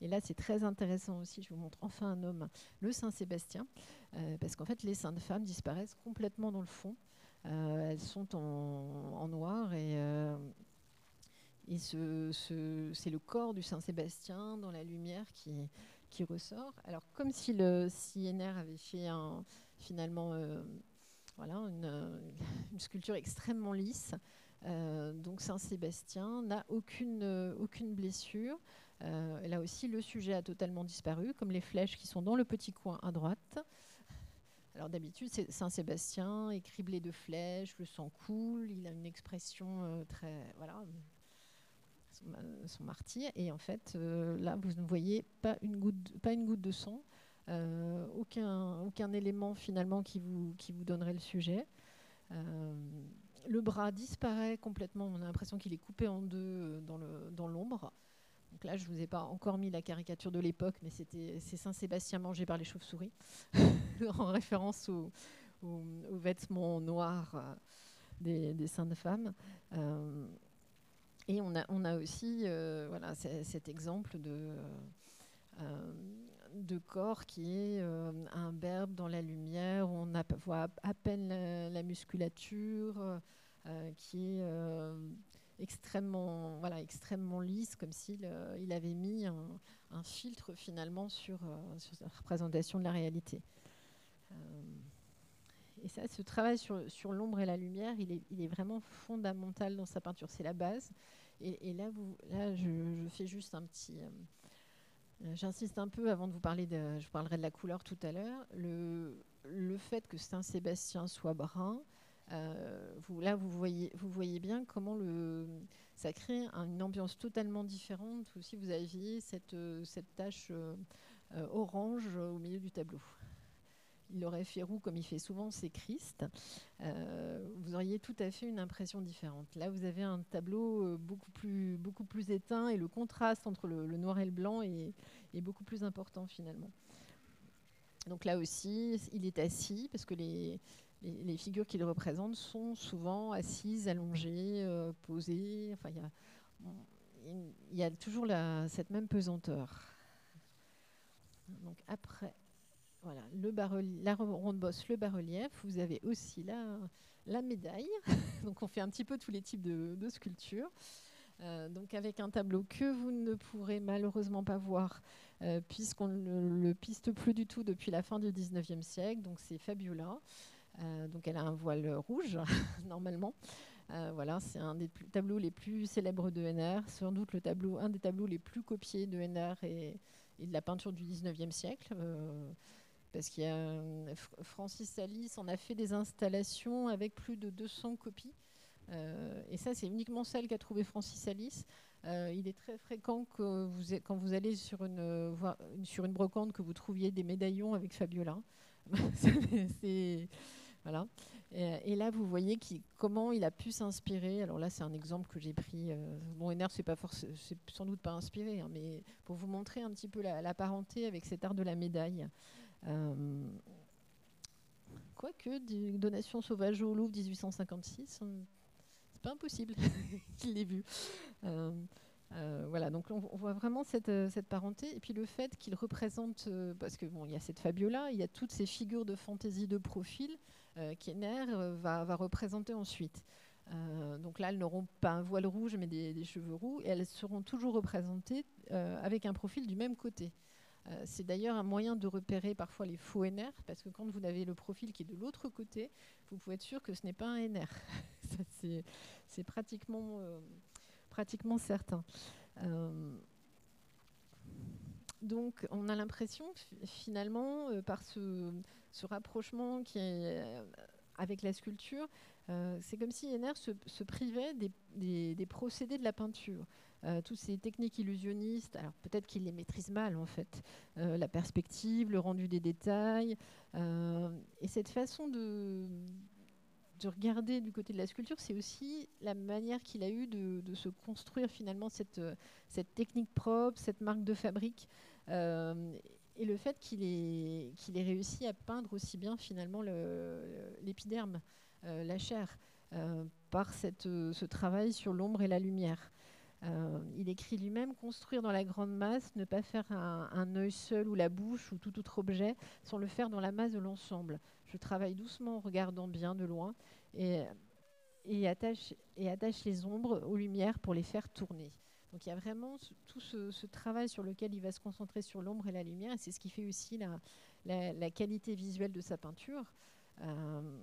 Et là, c'est très intéressant aussi, je vous montre enfin un homme, le Saint-Sébastien, euh, parce qu'en fait, les saintes femmes disparaissent complètement dans le fond. Elles sont en, noir et, et ce, c'est le corps du Saint-Sébastien dans la lumière qui, ressort. Alors, comme si le CNR avait fait finalement voilà, une, une, sculpture extrêmement lisse, donc Saint-Sébastien n'a aucune, aucune blessure. Euh, là aussi, le sujet a totalement disparu, comme les flèches qui sont dans le petit coin à droite. Alors d'habitude, Saint-Sébastien, écriblé de flèches, le sang coule, il a une expression euh, très... Voilà, son, martyr. Et en fait, euh, là, vous ne voyez pas une goutte, pas une goutte de sang, aucun, aucun élément finalement qui vous, qui vous donnerait le sujet. le bras disparaît complètement, on a l'impression qu'il est coupé en deux dans l'ombre. Donc là, je ne vous ai pas encore mis la caricature de l'époque, mais c'est Saint-Sébastien mangé par les chauves-souris, en référence aux, vêtements noirs euh, des, des, saintes femmes. Euh, et on a, aussi euh, voilà, cet exemple de, de corps qui est un berbe dans la lumière, on voit à peine la musculature, qui est extrêmement, voilà, extrêmement lisse, comme s'il euh, il avait mis un, filtre finalement sur, euh, sur, la représentation de la réalité. Euh, et ça, ce travail sur, l'ombre et la lumière, il est, vraiment fondamental dans sa peinture. C'est la base. Et, là, je, fais juste un petit. J'insiste un peu avant de vous parler de. Je parlerai de la couleur tout à l'heure. Le, fait que Saint-Sébastien soit brun, euh, là, vous voyez, bien comment ça crée une ambiance totalement différente. Si vous aviez cette, euh, cette tache euh, orange au milieu du tableau. Il aurait fait roux comme il fait souvent, c'est Christ. vous auriez tout à fait une impression différente. Là, vous avez un tableau beaucoup plus, beaucoup plus éteint et le contraste entre le, noir et le blanc est, beaucoup plus important finalement. Donc là aussi, il est assis parce que les, les, figures qu'il représente sont souvent assises, allongées, euh, posées. Enfin, il y a, toujours cette même pesanteur. Donc après, voilà, le la ronde bosse, le bas-relief. Vous avez aussi la, la médaille. donc on fait un petit peu tous les types de, sculptures. Euh, donc avec un tableau que vous ne pourrez malheureusement pas voir euh, puisqu'on ne le piste plus du tout depuis la fin du 19e siècle. Donc c'est Fabiola. Euh, donc elle a un voile rouge normalement. Voilà, c'est un des tableaux les plus célèbres de NR, sans doute le tableau, un des tableaux les plus copiés de NR et, de la peinture du 19e siècle. Euh, parce qu'il y a Francis Salis en a fait des installations avec plus de 200 copies. et ça, c'est uniquement celle qu'a trouvé Francis Salis. il est très fréquent que quand vous allez sur une, sur une brocante que vous trouviez des médaillons avec Fabiola. voilà. Et, là, vous voyez comment il a pu s'inspirer. Alors là, c'est un exemple que j'ai pris. Euh, bon, Ener, c'est pas sans doute pas inspiré, hein, mais pour vous montrer un petit peu la, parenté avec cet art de la médaille. Euh, quoique, donation sauvage au Louvre 1856, c'est pas impossible qu'il l'ait vu. Euh, euh, voilà, donc on, voit vraiment cette, euh, parenté. Et puis le fait qu'il représente, euh, parce que bon, il y a cette Fabiola, il y a toutes ces figures de fantaisie de profil euh, qu'Ener va, représenter ensuite. donc là, elles n'auront pas un voile rouge, mais des, cheveux roux, et elles seront toujours représentées avec un profil du même côté. C'est d'ailleurs un moyen de repérer parfois les faux NR, parce que quand vous avez le profil qui est de l'autre côté, vous pouvez être sûr que ce n'est pas un NR. c'est pratiquement pratiquement certain. donc, on a l'impression, finalement, par ce, rapprochement qui est avec la sculpture, c'est comme si Henner se, privait des, procédés de la peinture. Euh, toutes ces techniques illusionnistes, alors peut-être qu'il les maîtrise mal en fait, euh, la perspective, le rendu des détails, euh, et cette façon de, de regarder du côté de la sculpture, c'est aussi la manière qu'il a eu de, se construire finalement cette, technique propre, cette marque de fabrique, et le fait qu'il ait, réussi à peindre aussi bien finalement l'épiderme, la chair, par ce travail sur l'ombre et la lumière. Euh, il écrit lui-même construire dans la grande masse, ne pas faire un, œil seul ou la bouche ou tout autre objet, sans le faire dans la masse de l'ensemble. Je travaille doucement en regardant bien de loin et, attache, les ombres aux lumières pour les faire tourner. Donc il y a vraiment tout ce, travail sur lequel il va se concentrer sur l'ombre et la lumière, et c'est ce qui fait aussi la, qualité visuelle de sa peinture. Euh,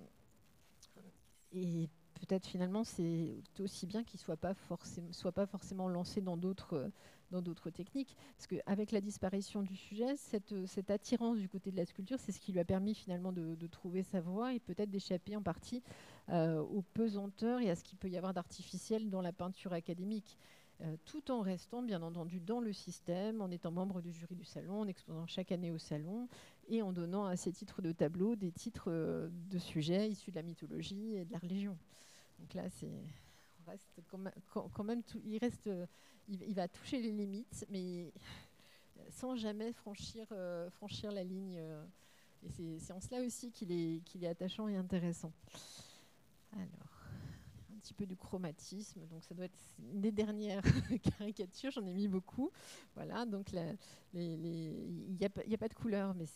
et peut-être finalement c'est aussi bien qu'il ne soit pas, forcément, lancé dans d'autres techniques. Parce qu'avec la disparition du sujet, cette, attirance du côté de la sculpture, c'est ce qui lui a permis finalement de, trouver sa voie et peut-être d'échapper en partie euh, aux pesanteurs et à ce qu'il peut y avoir d'artificiel dans la peinture académique. Euh, tout en restant bien entendu dans le système, en étant membre du jury du salon, en exposant chaque année au salon et en donnant à ses titres de tableau des titres euh, de sujets issus de la mythologie et de la religion. Donc là, c'est reste quand même, il reste, il, va toucher les limites, mais sans jamais franchir, euh, franchir la ligne. Euh, et c'est en cela aussi qu'il est, qu'il est attachant et intéressant. Alors petit peu du chromatisme. Donc ça doit être une des dernières caricatures, j'en ai mis beaucoup. Voilà, donc il n'y a, pas de couleur, mais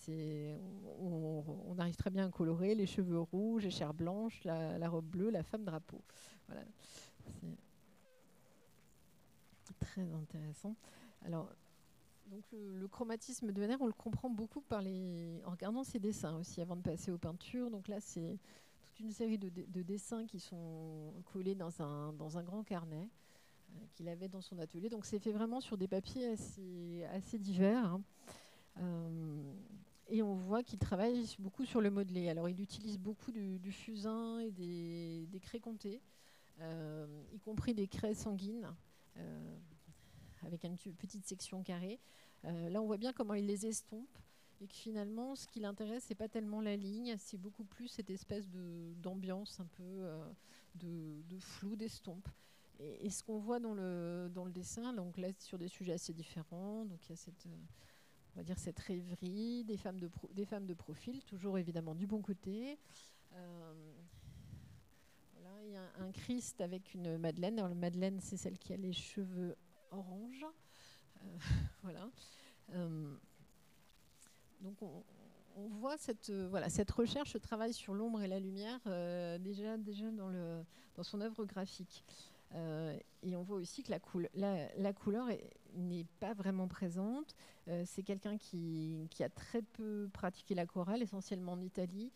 on, arrive très bien à colorer les cheveux rouges, les chairs blanches, la, robe bleue, la femme drapeau. C'est très intéressant. Alors, donc le, chromatisme de Venner, on le comprend beaucoup par les, en regardant ses dessins aussi avant de passer aux peintures. Donc là, c'est une série de, dessins qui sont collés dans un, dans un grand carnet euh, qu'il avait dans son atelier. Donc c'est fait vraiment sur des papiers assez, divers. Hein. Euh, et on voit qu'il travaille beaucoup sur le modelé. Alors il utilise beaucoup du, fusain et des, des craies comptées, euh, y compris des craies sanguines, avec une petite section carrée. là on voit bien comment il les estompe et que finalement, ce qui l'intéresse, c'est pas tellement la ligne, c'est beaucoup plus cette espèce de, d'ambiance un peu euh, de, flou, d'estompe. Et, ce qu'on voit dans le, dans le dessin, donc là, sur des sujets assez différents, donc il y a cette, euh, on va dire cette rêverie, des femmes de, des femmes de profil, toujours évidemment du bon côté. Euh, voilà, il y a un, Christ avec une Madeleine. Alors, la Madeleine, c'est celle qui a les cheveux orange. voilà donc on, voit cette, euh, voilà, cette recherche, ce travail sur l'ombre et la lumière euh, déjà, déjà dans, le, dans son œuvre graphique. Euh, et on voit aussi que la, la, couleur n'est pas vraiment présente. c'est quelqu'un qui, qui, a très peu pratiqué l'aquarelle, essentiellement en Italie,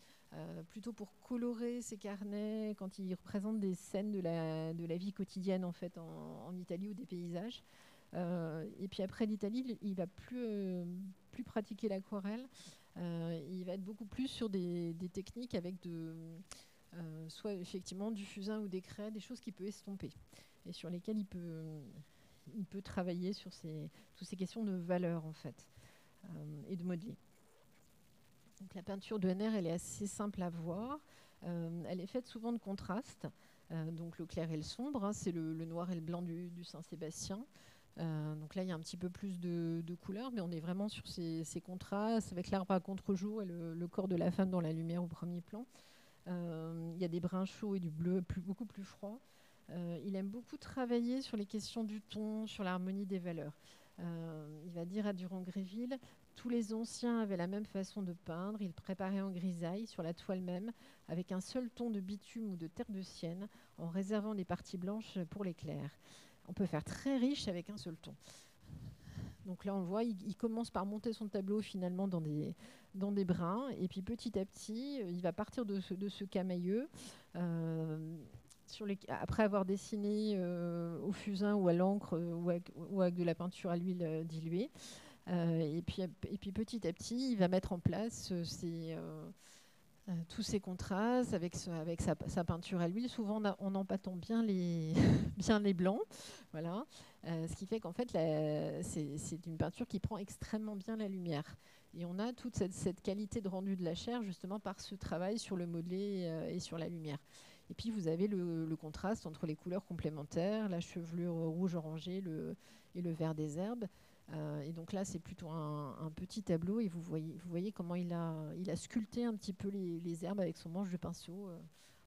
plutôt pour colorer ses carnets quand il représente des scènes de la, de la vie quotidienne en fait en, en Italie ou des paysages. et puis après l'Italie, il va plus pratiquer l'aquarelle. Euh, il va être beaucoup plus sur des, techniques avec de, euh, soit effectivement du fusain ou des craies, des choses qu'il peut estomper et sur lesquelles il peut, il peut travailler sur ces, toutes ces questions de valeur en fait euh, et de modeler. Donc, la peinture de NR, elle est assez simple à voir. elle est faite souvent de contraste. donc le clair et le sombre, hein, c'est le, noir et le blanc du Saint-Sébastien. Euh, donc là, il y a un petit peu plus de, couleurs, mais on est vraiment sur ces, contrastes avec l'arbre à contre-jour et le, corps de la femme dans la lumière au premier plan. Euh, il y a des brins chauds et du bleu beaucoup plus froid. Euh, il aime beaucoup travailler sur les questions du ton, sur l'harmonie des valeurs. il va dire à Durand-Gréville tous les anciens avaient la même façon de peindre. Ils préparaient en grisaille sur la toile même, avec un seul ton de bitume ou de terre de sienne, en réservant les parties blanches pour l'éclair on peut faire très riche avec un seul ton. Donc là, on voit, il, commence par monter son tableau finalement dans des, brins, et puis petit à petit, euh, il va partir de ce, camailleux. Euh, après avoir dessiné au fusain ou à l'encre ou, avec de la peinture à l'huile diluée. et, puis, et puis petit à petit, il va mettre en place euh, tous ces contrastes avec, sa, peinture à l'huile. Souvent, on, les, bien les blancs. Voilà. Euh, ce qui fait qu'en fait, c'est une peinture qui prend extrêmement bien la lumière. Et on a toute cette, qualité de rendu de la chair justement par ce travail sur le modelé euh, et sur la lumière. Et puis vous avez le, contraste entre les couleurs complémentaires, la chevelure rouge orangée et le vert des herbes. Euh, et donc là, c'est plutôt un, petit tableau et vous voyez, comment il a, sculpté un petit peu les, herbes avec son manche de pinceau, euh,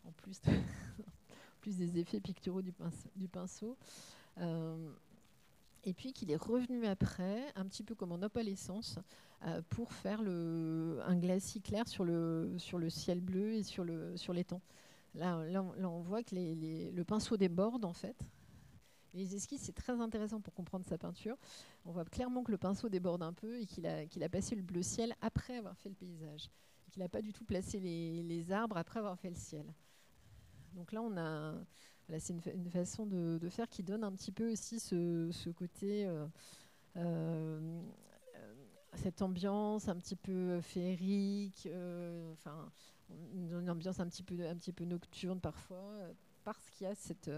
en plus, des effets picturaux du pinceau. Euh, et puis qu'il est revenu après, un petit peu comme en opalescence, pour faire un glacis clair sur le, ciel bleu et sur, le, sur l'étang. Là, on voit que le pinceau déborde en fait, les esquisses, c'est très intéressant pour comprendre sa peinture. On voit clairement que le pinceau déborde un peu et qu'il a, passé le bleu ciel après avoir fait le paysage. qu'il n'a pas du tout placé les, arbres après avoir fait le ciel. Donc là, on a, c'est une, façon de, faire qui donne un petit peu aussi ce, côté, euh, euh, cette ambiance un petit peu féerique, euh, enfin, une ambiance un petit peu nocturne parfois, parce qu'il y a cette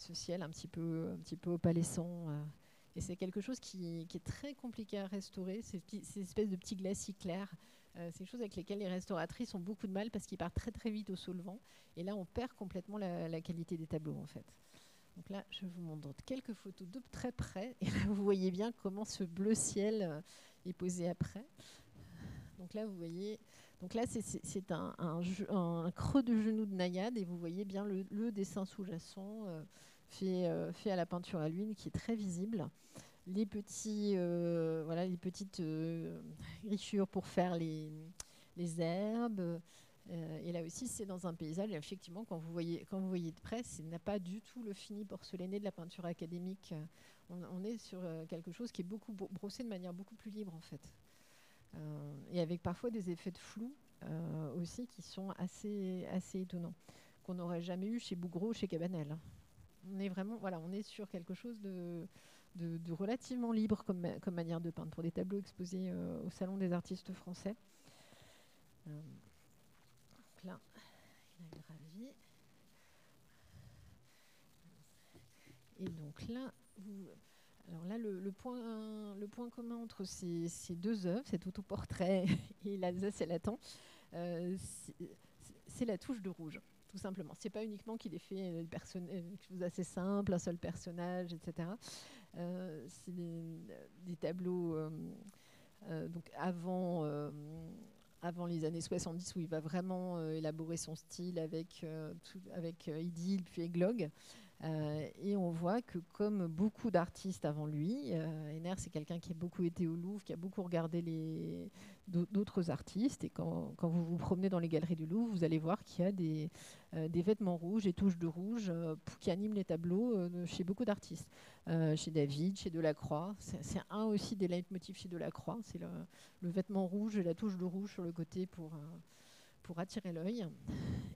ce ciel un petit peu, un petit peu opalescent. Euh. et c'est quelque chose qui, est très compliqué à restaurer, ces, ces espèces de petits glacis clairs. Euh, c'est des choses avec lesquelles les restauratrices ont beaucoup de mal parce qu'ils partent très très vite au solvant. Et là, on perd complètement la, qualité des tableaux en fait. Donc là, je vous montre quelques photos de très près. Et là, vous voyez bien comment ce bleu ciel est posé après. Donc là, vous voyez. Donc là, c'est un, creux de genou de naïade et vous voyez bien le, dessin sous-jacent fait, euh, fait à la peinture à l'huile qui est très visible. Les, euh, petites euh, grichures pour faire les, herbes. et là aussi, c'est dans un paysage. Et effectivement, quand vous voyez, de près, il n'a pas du tout le fini porcelané de la peinture académique. On, est sur quelque chose qui est beaucoup brossé de manière beaucoup plus libre, en fait. Et avec parfois des effets de flou aussi qui sont assez, assez étonnants, qu'on n'aurait jamais eu chez Bougreau, chez Cabanel on est vraiment, voilà, on est sur quelque chose de, de, relativement libre comme, manière de peindre pour des tableaux exposés euh, au Salon des artistes français. Euh, donc là, il a gravi. Et donc là, vous, alors là, le, point, commun entre ces, deux œuvres, cet autoportrait et l'Alsace et Latin, euh, c'est la touche de rouge tout simplement. C'est pas uniquement qu'il ait fait euh, quelque chose assez simple, un seul personnage, etc. Euh, c'est des, tableaux euh, donc avant, les années 70 où il va vraiment élaborer son style avec, avec Idylle puis Eglogue. Euh, et on voit que comme beaucoup d'artistes avant lui, euh, Ener c'est quelqu'un qui a beaucoup été au Louvre, qui a beaucoup regardé d'autres artistes. Et quand, vous vous promenez dans les galeries du Louvre, vous allez voir qu'il y a des, euh, vêtements rouges, des touches de rouge qui animent les tableaux chez beaucoup d'artistes. chez David, chez Delacroix. C'est un aussi des leitmotifs chez Delacroix. C'est le, le, vêtement rouge et la touche de rouge sur le côté pour pour attirer l'œil.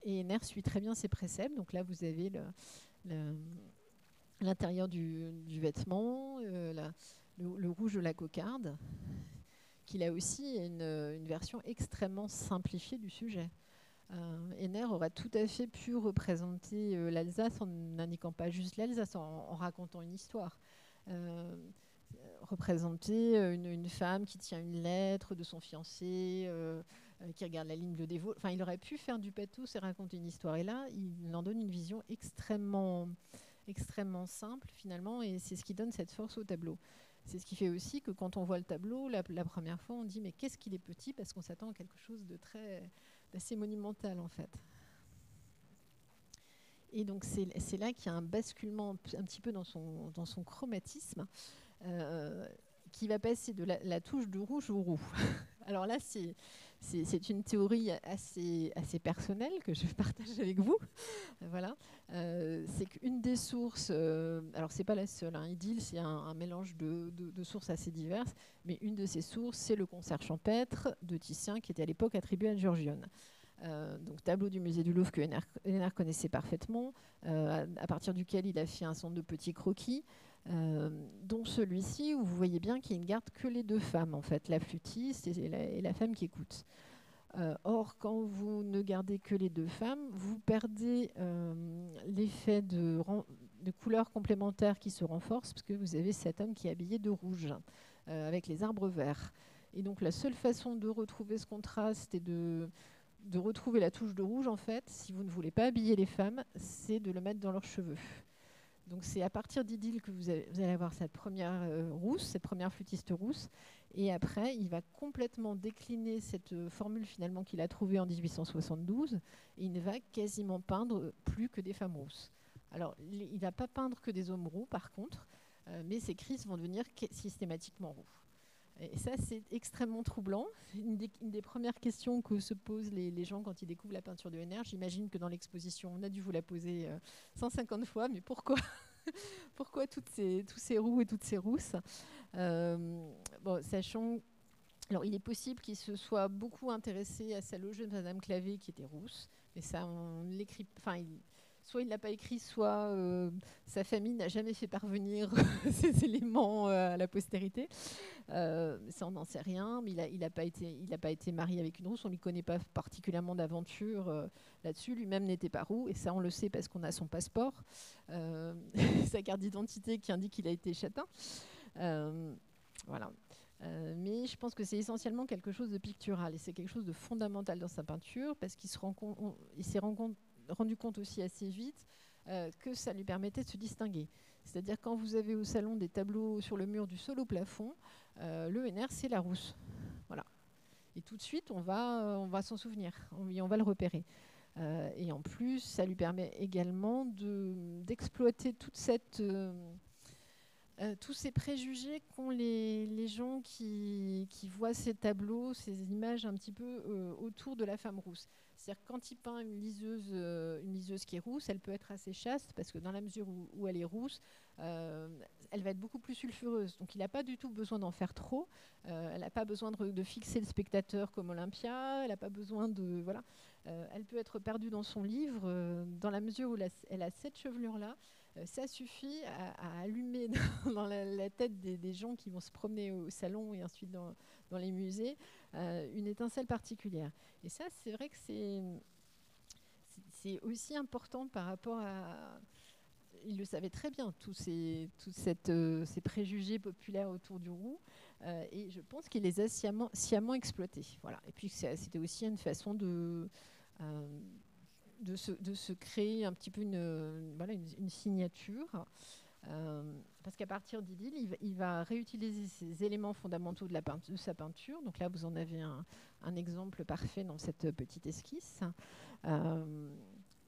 Et Ener suit très bien ses préceptes. Donc là, vous avez le, l'intérieur du, vêtement, euh, le, rouge de la cocarde, qu'il a aussi une, une, version extrêmement simplifiée du sujet. Euh, aurait tout à fait pu représenter euh, l'Alsace en n'indiquant pas juste l'Alsace, en, racontant une histoire. Euh, représenter une, femme qui tient une lettre de son fiancé, euh, qui regarde la ligne bleu des Enfin, il aurait pu faire du pathos et raconter une histoire. Et là, il en donne une vision extrêmement, extrêmement simple, finalement, et c'est ce qui donne cette force au tableau. C'est ce qui fait aussi que quand on voit le tableau, la, première fois, on dit mais qu'est-ce qu'il est petit Parce qu'on s'attend à quelque chose de très, d'assez monumental, en fait. Et donc c'est là qu'il y a un basculement un petit peu dans son, dans son chromatisme. Euh, qui va passer de la, la, touche de rouge au roux. Alors là, c'est c'est une théorie assez, assez personnelle que je partage avec vous. voilà. Euh, c'est qu'une des sources, euh, alors c'est pas la seule, hein, Idylle, c'est un, mélange de, sources assez diverses, mais une de ces sources, c'est le concert champêtre de Titien qui était à l'époque attribué à Giorgione. donc tableau du musée du Louvre que Henner connaissait parfaitement, à, partir duquel il a fait un centre de petits croquis. Dont celui-ci où vous voyez bien qu'il ne garde que les deux femmes, en fait, la flûtiste et la femme qui écoute. Euh, or, quand vous ne gardez que les deux femmes, vous perdez euh, l'effet de, couleurs complémentaires qui se renforcent, parce que vous avez cet homme qui est habillé de rouge, euh, avec les arbres verts. Et donc, la seule façon de retrouver ce contraste et de, de retrouver la touche de rouge, en fait, si vous ne voulez pas habiller les femmes, c'est de le mettre dans leurs cheveux. Donc c'est à partir d'Idylle que vous, allez avoir cette première rousse, cette première flûtiste rousse. Et après, il va complètement décliner cette euh, formule finalement qu'il a trouvée en 1872. Et il ne va quasiment peindre plus que des femmes rousses. Alors, il ne va pas peindre que des hommes roux, par contre, euh, mais ses crises vont devenir systématiquement roux. Et ça, c'est extrêmement troublant. Une des, premières questions que se posent les, gens quand ils découvrent la peinture de NR, j'imagine que dans l'exposition, on a dû vous la poser 150 euh, fois, mais pourquoi Pourquoi toutes ces, tous ces roux et toutes ces rousses euh, bon, Sachant alors, il est possible qu'il se soit beaucoup intéressé à sa loge de Madame Clavé, qui était rousse, mais ça, on l'écrit. Soit il ne l'a pas écrit, soit euh, sa famille n'a jamais fait parvenir ces éléments euh, à la postérité. Euh, ça, on n'en sait rien, mais il n'a pas, été, pas été marié avec une rousse, on ne lui connaît pas particulièrement d'aventure là-dessus. Lui-même n'était pas roux, et ça, on le sait parce qu'on a son passeport, sa carte d'identité qui indique qu'il a été châtain. voilà. mais je pense que c'est essentiellement quelque chose de pictural et c'est quelque chose de fondamental dans sa peinture parce qu'il s'est rendu rendu compte aussi assez vite euh, que ça lui permettait de se distinguer. C'est-à-dire quand vous avez au salon des tableaux sur le mur du sol au plafond, euh, le NR c'est la rousse. Voilà. Et tout de suite on va, on va s'en souvenir, on, on va le repérer. Euh, et en plus, ça lui permet également d'exploiter toute cette tous ces préjugés qu'ont les, gens qui, voient ces tableaux, ces images un petit peu autour de la femme rousse. C'est-à-dire quand il peint une liseuse, euh, une liseuse qui est rousse, elle peut être assez chaste parce que dans la mesure où, elle est rousse, euh, elle va être beaucoup plus sulfureuse. Donc il n'a pas du tout besoin d'en faire trop. Euh, elle n'a pas besoin de, fixer le spectateur comme Olympia. Elle n'a pas besoin de voilà. elle peut être perdue dans son livre dans la mesure où elle a cette chevelure là. Ça suffit à, allumer dans, la, tête des, gens qui vont se promener au salon et ensuite dans, les musées une étincelle particulière. Et ça, c'est vrai que c'est aussi important par rapport à. Il le savait très bien, tous ces, cette, euh, ces préjugés populaires autour du roux. Euh, et je pense qu'il les a sciemment, sciemment, exploités. Voilà. Et puis c'était aussi une façon de, euh, de, se, créer un petit peu une, signature. Euh, parce qu'à partir d'Idylle, il, va réutiliser ces éléments fondamentaux de, sa peinture. Donc là, vous en avez un, exemple parfait dans cette petite esquisse. Euh,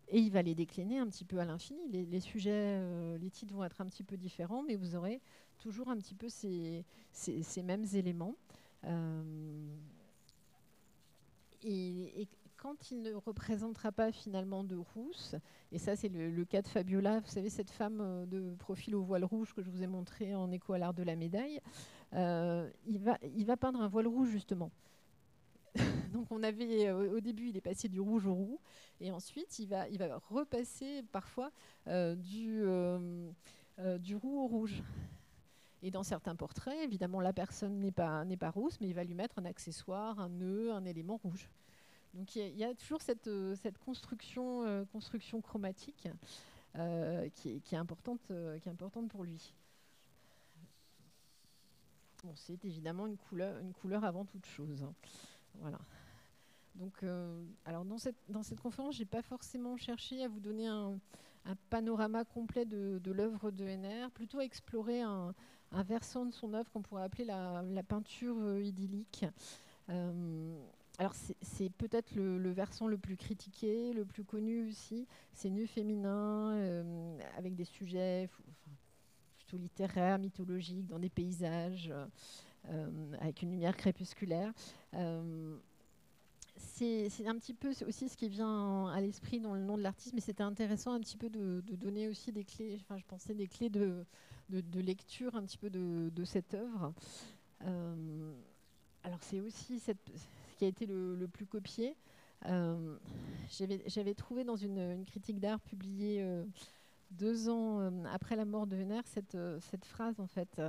et il va les décliner un petit peu à l'infini. Les, sujets, euh, les titres vont être un petit peu différents, mais vous aurez toujours un petit peu ces, ces, mêmes éléments. et, quand il ne représentera pas finalement de rousse, et ça c'est le, cas de Fabiola, vous savez cette femme euh, de profil au voile rouge que je vous ai montré en écho à l'art de la médaille, euh, il, va, peindre un voile rouge justement. Donc on avait euh, au début il est passé du rouge au roux et ensuite il va, repasser parfois du, roux au rouge. Et dans certains portraits, évidemment, la personne n'est pas, pas rousse, mais il va lui mettre un accessoire, un nœud, un élément rouge. Donc il y, a toujours cette, euh, construction, euh, construction chromatique euh, qui, est, importante, qui est importante pour lui. Bon, c'est évidemment une couleur, avant toute chose. Hein. Voilà. Donc, alors dans cette, conférence, j'ai pas forcément cherché à vous donner un, panorama complet de, l'œuvre de NR, plutôt à explorer un, versant de son œuvre qu'on pourrait appeler la, peinture idyllique alors c'est peut-être le, versant le plus critiqué, le plus connu aussi. C'est nu féminin, euh, avec des sujets plutôt littéraires, mythologiques, dans des paysages, euh, avec une lumière crépusculaire. Euh, c'est un petit peu aussi ce qui vient à l'esprit dans le nom de l'artiste, mais c'était intéressant un petit peu de, donner aussi des clés, enfin je pensais des clés de, lecture un petit peu de, cette œuvre. alors c'est aussi cette, qui a été le, plus copié. Euh, j'avais trouvé dans une, critique d'art publiée euh, deux ans euh, après la mort de cette, cette phrase en fait.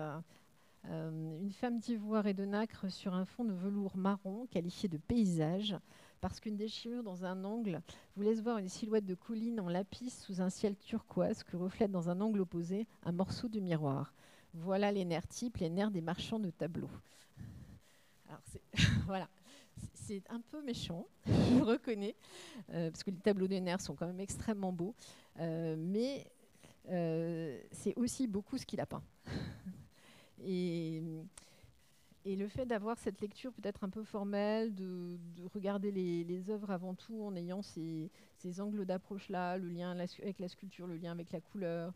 une femme d'ivoire et de nacre sur un fond de velours marron qualifié de paysage parce qu'une déchirure dans un angle vous laisse voir une silhouette de colline en lapis sous un ciel turquoise que reflète dans un angle opposé un morceau de miroir. Voilà les nerfs types, les nerfs des marchands de tableaux. Alors voilà, c'est un peu méchant, je reconnais, euh, parce que les tableaux des nerfs sont quand même extrêmement beaux, euh, mais euh, c'est aussi beaucoup ce qu'il a peint. Et le fait d'avoir cette lecture peut-être un peu formelle, de, regarder les, œuvres avant tout en ayant ces, angles d'approche-là, le lien avec la sculpture, le lien avec la couleur,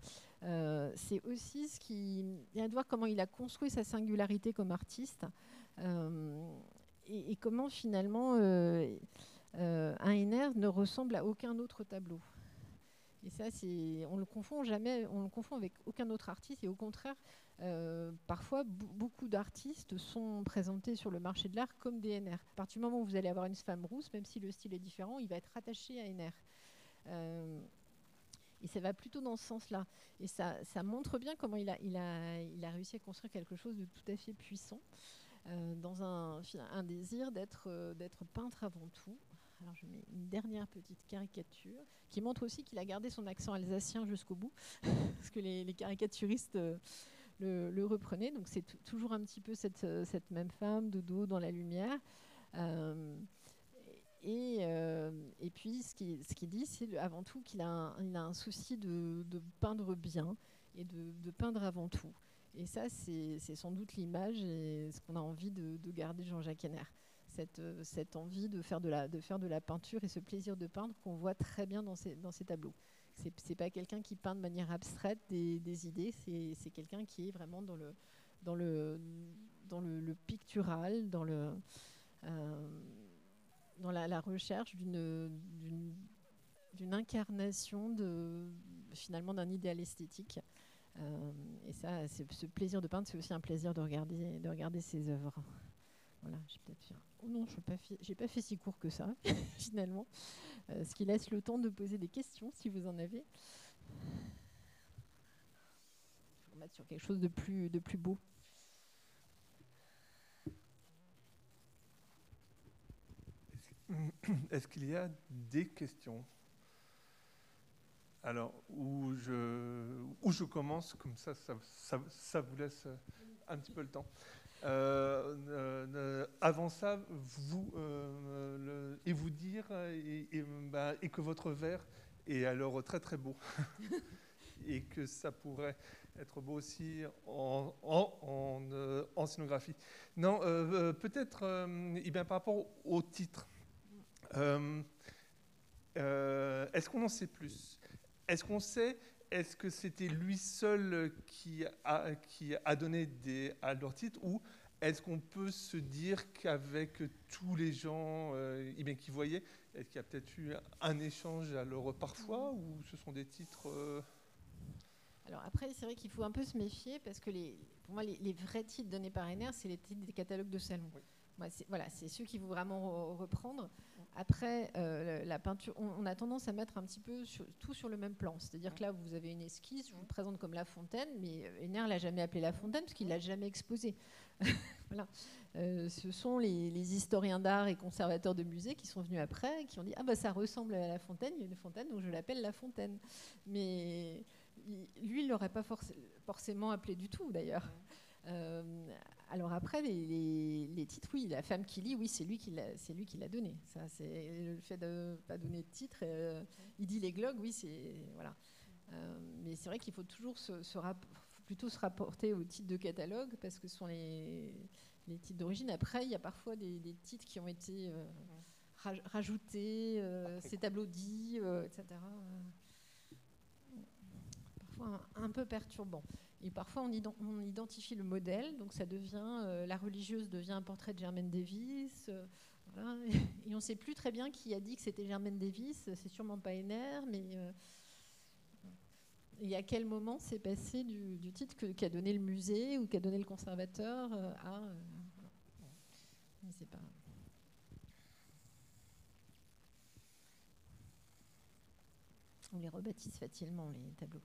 c'est aussi ce qui... Il y a de voir comment il a construit sa singularité comme artiste et, comment finalement euh, un NR ne ressemble à aucun autre tableau. Et ça, on le confond jamais, on le confond avec aucun autre artiste. Et au contraire, euh, parfois, beaucoup d'artistes sont présentés sur le marché de l'art comme des NR. À partir du moment où vous allez avoir une femme rousse, même si le style est différent, il va être rattaché à NR. Euh, et ça va plutôt dans ce sens-là. Et ça, montre bien comment il a, réussi à construire quelque chose de tout à fait puissant, euh, dans un, désir d'être peintre avant tout. Alors je mets une dernière petite caricature qui montre aussi qu'il a gardé son accent alsacien jusqu'au bout, parce que les, caricaturistes le, reprenez. Donc c'est toujours un petit peu cette, euh, même femme de dos dans la lumière. Euh, et, euh, puis ce qu'il dit, c'est avant tout qu'il a un souci de, peindre bien et de, peindre avant tout. Et ça, c'est sans doute l'image et ce qu'on a envie de, garder de Jean-Jacques Henner. Cette, cette, envie de faire de, la, la peinture et ce plaisir de peindre qu'on voit très bien dans ces, dans ces tableaux c'est pas quelqu'un qui peint de manière abstraite des, idées, c'est quelqu'un qui est vraiment dans le, pictural, euh, dans la, recherche d'une incarnation de, finalement d'un idéal esthétique. Euh, et ça, ce plaisir de peindre, c'est aussi un plaisir de regarder, de regarder ses œuvres. Voilà, j'ai peut-être Oh non, je n'ai pas, fait... fait si court que ça, finalement. Euh, ce qui laisse le temps de poser des questions, si vous en avez. Je vais remettre sur quelque chose de plus, de plus beau. Est-ce qu'il y a des questions? Alors, où je, où je commence, comme ça ça, ça vous laisse un petit peu le temps. Euh, euh, avant ça, vous euh, et vous dire bah, et, que votre verre est alors très très beau et que ça pourrait être beau aussi en, en, scénographie. Non, peut-être eh par rapport au titre. Est-ce qu'on en sait plus? Est-ce qu'on sait est-ce que c'était lui seul qui a, qui a donné des, à leur titre ou est-ce qu'on peut se dire qu'avec tous les gens euh, eh qui voyaient, est-ce qu'il y a peut-être eu un échange alors parfois ou ce sont des titres euh Alors après, c'est vrai qu'il faut un peu se méfier parce que les, pour moi, les, vrais titres donnés par NR, c'est les titres des catalogues de salon. voilà, c'est ceux qui vont vraiment reprendre. Après, euh, la peinture, on, a tendance à mettre un petit peu tout sur le même plan. C'est-à-dire que là, vous avez une esquisse, je vous présente comme La Fontaine, mais Henner l'a jamais appelé La Fontaine parce qu'il l'a jamais exposé. voilà. Euh, ce sont les, historiens d'art et conservateurs de musées qui sont venus après, qui ont dit ah bah ça ressemble à La Fontaine, il y a une fontaine, donc je l'appelle La Fontaine. Mais lui, il l'aurait pas forcément appelé du tout d'ailleurs. Euh, alors après, les, titres, oui, la femme qui lit, oui, c'est lui qui l'a donné. Ça, c'est le fait de ne pas donner de titre. Euh, il dit les glogues, oui, c'est voilà. Euh, mais c'est vrai qu'il faut toujours se, plutôt se rapporter aux titres de catalogue parce que ce sont les, titres d'origine. Après, il y a parfois des, titres qui ont été rajoutés, ces tableaux dits, etc. Parfois un peu perturbant. Et parfois, on, identifie le modèle, donc ça devient, euh, la religieuse devient un portrait de Germaine Davis. Euh, et on ne sait plus très bien qui a dit que c'était Germaine Davis. C'est sûrement pas Henner, mais euh, et à quel moment c'est passé du, titre qu'a donné le musée ou qu'a donné le conservateur à. pas. on les rebaptise facilement, les tableaux.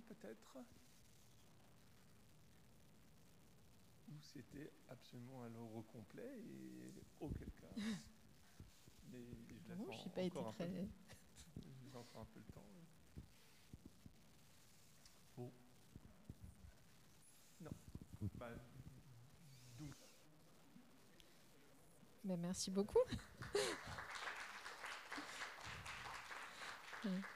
Peut-être Ou c'était absolument à l'ordre complet et auquel cas Mais je Non, en- je n'ai pas été encore un peu- très. je laisse encore un peu le temps. Bon. Non. Bah, donc, Ben, merci beaucoup.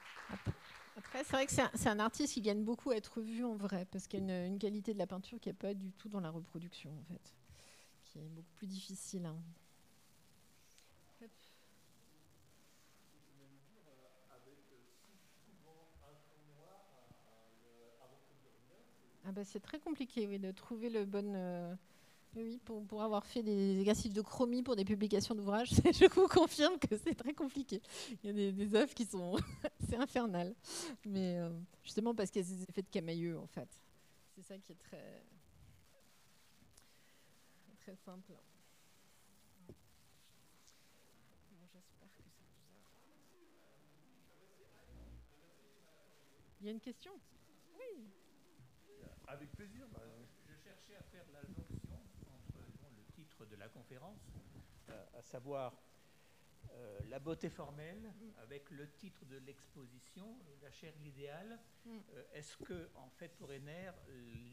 C'est vrai que c'est un, artiste qui gagne beaucoup à être vu en vrai, parce qu'il y a une, qualité de la peinture qui n'est pas du tout dans la reproduction, en fait, qui est beaucoup plus difficile. hein. Ah bah, c'est très compliqué oui, de trouver le bon. euh, Oui, pour, avoir fait des exercices de chromie pour des publications d'ouvrages, je vous confirme que c'est très compliqué. Il y a des, des œuvres qui sont. c'est infernal. Mais euh, justement parce qu'il y a ces effets de camailleux, en fait. C'est ça qui est très. très simple. Il y a une question? Avec plaisir. bah, Je cherchais à faire la jonction entre bon, le titre de la conférence, euh, à savoir euh, la beauté formelle, avec le titre de l'exposition, la chair l'idéal. Mm. Euh, est-ce que, en fait, pour Enner,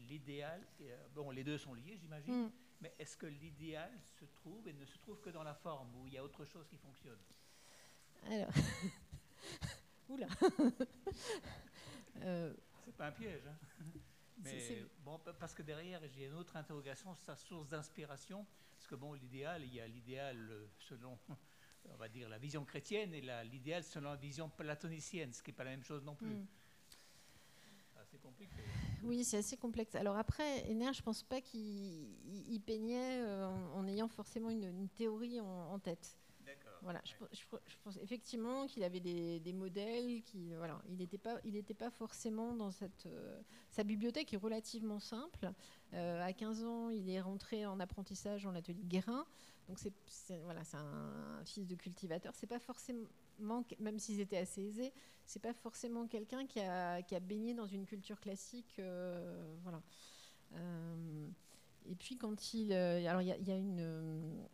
l'idéal, euh, bon, les deux sont liés, j'imagine, Mm. mais est-ce que l'idéal se trouve et ne se trouve que dans la forme, où il y a autre chose qui fonctionne? Alors. Oula C'est pas un piège, hein Mais bon, pa- parce que derrière, j'ai une autre interrogation, sa source d'inspiration. Parce que bon, l'idéal, il y a l'idéal euh, selon, on va dire, la vision chrétienne et l'idéal selon la vision platonicienne, ce qui n'est pas la même chose non plus. mm. Compliqué. Oui, c'est assez complexe. Alors après, Ener, je pense pas qu'il il- il peignait euh, en, en ayant forcément une, une théorie en, en tête. Voilà, je, je je pense effectivement qu'il avait des, des modèles, qui, voilà, il n'était pas, il n'était pas forcément dans cette. euh, sa bibliothèque est relativement simple. Euh, à 15 ans, il est rentré en apprentissage dans l'atelier Guérin. Donc c'est, c'est- voilà, c'est un, fils de cultivateur. C'est pas forcément, même s'ils étaient assez aisés, c'est pas forcément quelqu'un qui a, qui a baigné dans une culture classique, euh, voilà. Euh, et puis quand il, alors il y y a une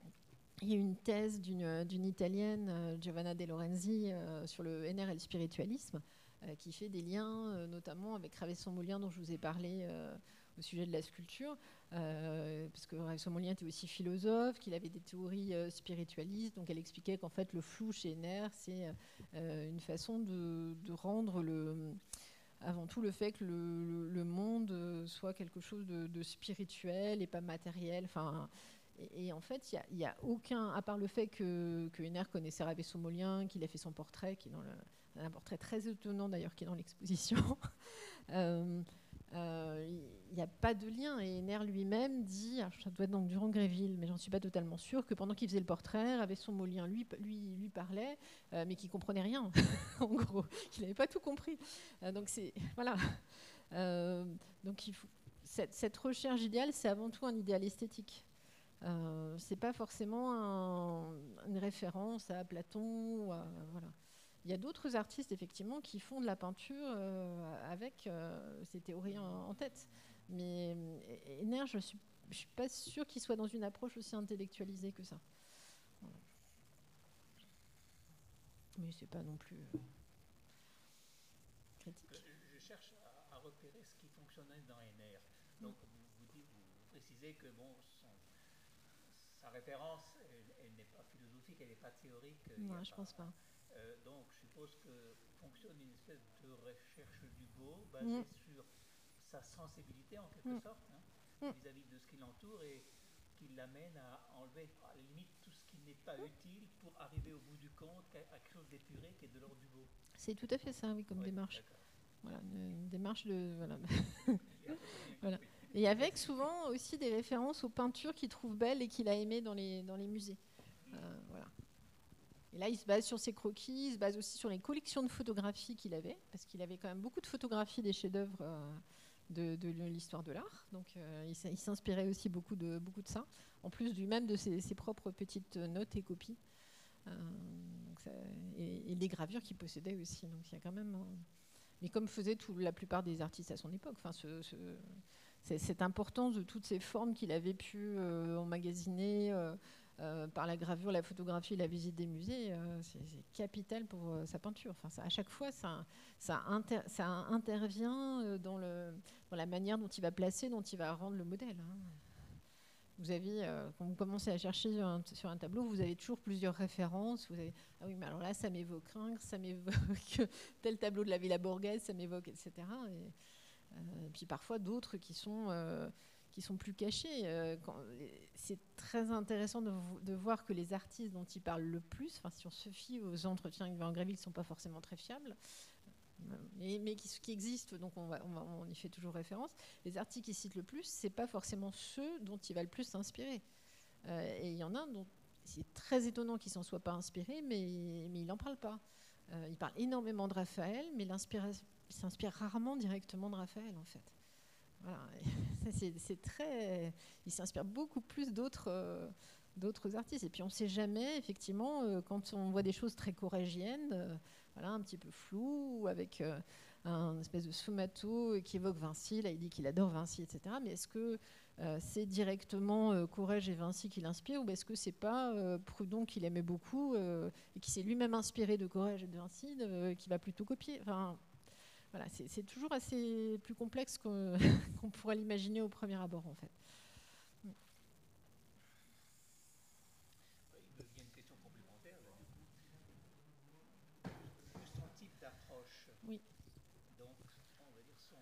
il y a une thèse d'une d'une Italienne, euh, Giovanna De Lorenzi, euh, sur le NR et le spiritualisme, euh, qui fait des liens euh, notamment avec Ravesson-Molien, dont je vous ai parlé euh, au sujet de la sculpture, euh, parce que Ravesson-Molien était aussi philosophe, qu'il avait des théories euh, spiritualistes, donc elle expliquait qu'en fait le flou chez NR, c'est euh, une façon de, rendre le avant tout le fait que le, monde euh, soit quelque chose de, de spirituel et pas matériel. Enfin, et, en fait, il n'y a, aucun, à part le fait que, que connaissait Ravesson-Molien, qu'il a fait son portrait, qui est un portrait très étonnant d'ailleurs, qui est dans l'exposition. euh, euh, il n'y a pas de lien. Et Henner lui-même dit, ça doit être dans Durand-Gréville, mais j'en suis pas totalement sûre, que pendant qu'il faisait le portrait, Ravesson-Molien lui, lui, lui parlait, euh, mais qu'il comprenait rien, en gros. qu'il n'avait pas tout compris. Donc c'est voilà. Donc cette, cette recherche idéale, c'est avant tout un idéal esthétique. Euh, c'est pas forcément un- une référence à Platon. voilà. Il y a d'autres artistes effectivement qui font de la peinture euh, avec euh, ces théories en, tête. Mais euh, Henner, je suis, suis pas sûre qu'il soit dans une approche aussi intellectualisée que ça. Voilà. Mais c'est pas non plus euh, critique. Je, cherche à, repérer ce qui fonctionnait dans NR. Donc, vous, précisez que bon, sa référence, elle, elle n'est pas philosophique, elle n'est pas théorique. Non, je pense pas. Euh, donc, je suppose que fonctionne une espèce de recherche du beau basée Mm. sur sa sensibilité en quelque Mm. sorte hein, Mm. vis-à-vis de ce qui l'entoure et qui l'amène à enlever à la limite tout ce qui n'est pas utile pour arriver au bout du compte à à quelque chose d'épuré qui est de l'ordre du beau. C'est tout à fait ça, oui, comme Ouais, démarche. Voilà, une, une démarche de. Voilà. Voilà. Et avec souvent aussi des références aux peintures qu'il trouve belles et qu'il a aimées dans les, musées. Euh, voilà. Et là, il se base sur ses croquis, il se base aussi sur les collections de photographies qu'il avait, parce qu'il avait quand même beaucoup de photographies des chefs-d'œuvre euh, de, l'histoire de l'art. Donc il s'inspirait aussi beaucoup de, beaucoup de ça, en plus du même de ses, propres petites notes et copies. et, les gravures qu'il possédait aussi. Donc il y a quand même. mais comme faisaient la plupart des artistes à son époque, enfin, ce, cette importance de toutes ces formes qu'il avait pu emmagasiner euh, par la gravure, la photographie, la visite des musées, euh, c'est capital pour euh, sa peinture. Enfin, à chaque fois, ça, intervient dans, la manière dont il va placer, dont il va rendre le modèle. Hein. Vous avez, quand vous commencez à chercher sur un, tableau, vous avez toujours plusieurs références. Vous avez, ah oui, mais alors là, ça m'évoque Ringres, ça m'évoque tel tableau de la Villa Borghese, ça m'évoque, etc. Et, puis parfois d'autres qui sont qui sont plus cachés. Euh, c'est très intéressant de, voir que les artistes dont il parle le plus, enfin, si on se fie aux entretiens avec Van Gréville, ne sont pas forcément très fiables, mais, mais qui, qui, existent, donc on, y fait toujours référence. Les artistes qu'il cite le plus, c'est pas forcément ceux dont il va le plus s'inspirer. Euh, et il y en a dont c'est très étonnant qu'il s'en soit pas inspiré, mais, il n'en parle pas. Euh, il parle énormément de Raphaël, mais il s'inspire rarement directement de Raphaël, en fait. Voilà. c'est très. Il s'inspire beaucoup plus d'autres. Euh, d'autres artistes. Et puis on ne sait jamais, effectivement, euh, quand on voit des choses très corégiennes, euh, voilà, un petit peu floues, avec un espèce de sfumato qui évoque Vinci, là il dit qu'il adore Vinci, etc. Mais est-ce que c'est directement Courrèges et Vinci qui l'inspirent, ou est-ce que c'est pas Proudhon qui l'aimait beaucoup et qui s'est lui-même inspiré de Courrèges et de Vinci, qui va plutôt copier? Enfin, voilà, c'est toujours assez plus complexe qu'on pourrait l'imaginer au premier abord, en fait. Il y a une question complémentaire, là, du coup. Son type d'approche. Oui. Donc, on va dire son.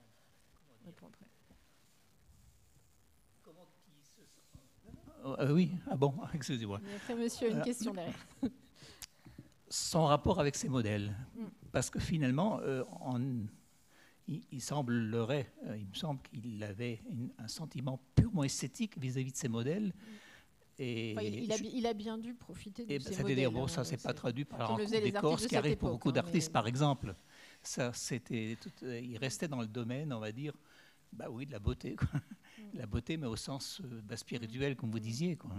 Comment dire après. Comment il se sent? Euh, euh, oui, ah bon, excusez-moi. Après, monsieur a une euh, question derrière. Son rapport avec ses modèles. Mm. Parce que finalement, euh, en, il, semblerait, euh, il me semble qu'il avait un sentiment purement esthétique vis-à-vis de ses modèles. Et il, a, bien dû profiter de ces modèles. C'est-à-dire, bon, ça s'est pas traduit par un coup d'écorce qui arrive pour beaucoup hein, d'artistes, par exemple. Ça, c'était, euh, il restait dans le domaine, on va dire, bah oui, de la beauté, quoi. Mm. la beauté, mais au sens euh, bah, spirituel, comme vous disiez, quoi.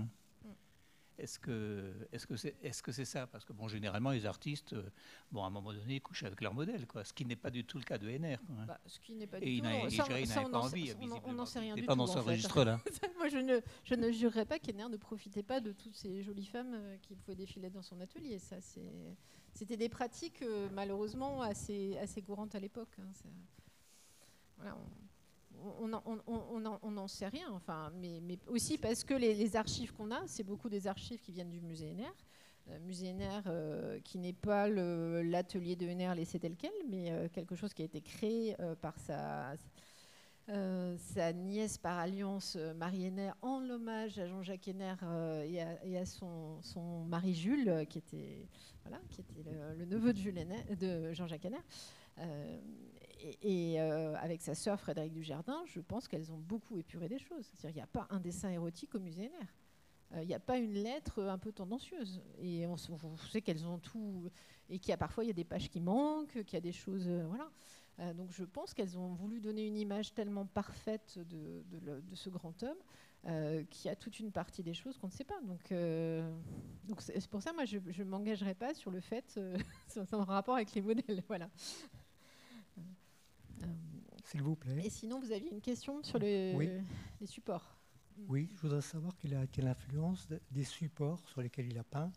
Est-ce que est-ce que c'est est-ce que c'est ça? Parce que bon, généralement les artistes, euh, bon, à un moment donné, ils couchent avec leur modèle, quoi. Ce qui n'est pas du tout le cas de NR. Bah, ce qui n'est pas du tout. Il n'avait pas envie. On n'en sait rien du pas dans ce registre-là. Moi, je ne je ne jurerais pas qu'Ener ne profitait pas de toutes ces jolies femmes euh, qui pouvaient défiler dans son atelier. Ça, c'est c'était des pratiques euh, malheureusement assez assez courantes à l'époque. Hein. Voilà, on n'en sait rien, enfin, mais, aussi parce que les, archives qu'on a, c'est beaucoup des archives qui viennent du musée NR. Euh, musée NR euh, qui n'est pas l'atelier de NR laissé tel quel, mais euh, quelque chose qui a été créé par sa, sa, nièce par alliance, Marie NR, en hommage à Jean-Jacques NR et à, son, son, mari Jules, qui était, voilà, qui était le, neveu de, de Jean-Jacques NR et, euh, avec sa sœur Frédéric Dujardin, je pense qu'elles ont beaucoup épuré des choses. C'est-à-dire qu'il n'y a pas un dessin érotique au musée NR. Euh, il n'y a pas une lettre un peu tendancieuse. Et on, sait qu'elles ont tout. Et qu'il y a parfois y a des pages qui manquent, qu'il y a des choses. Euh, voilà. donc je pense qu'elles ont voulu donner une image tellement parfaite de, ce grand homme qu'il y a toute une partie des choses qu'on ne sait pas. Donc c'est pour ça, moi, je ne m'engagerai pas sur le fait, en rapport avec les modèles. Voilà. Euh, S'il vous plaît. Et sinon, vous aviez une question sur les supports. Oui, je voudrais savoir quelle a été l'influence des supports sur lesquels il a peint.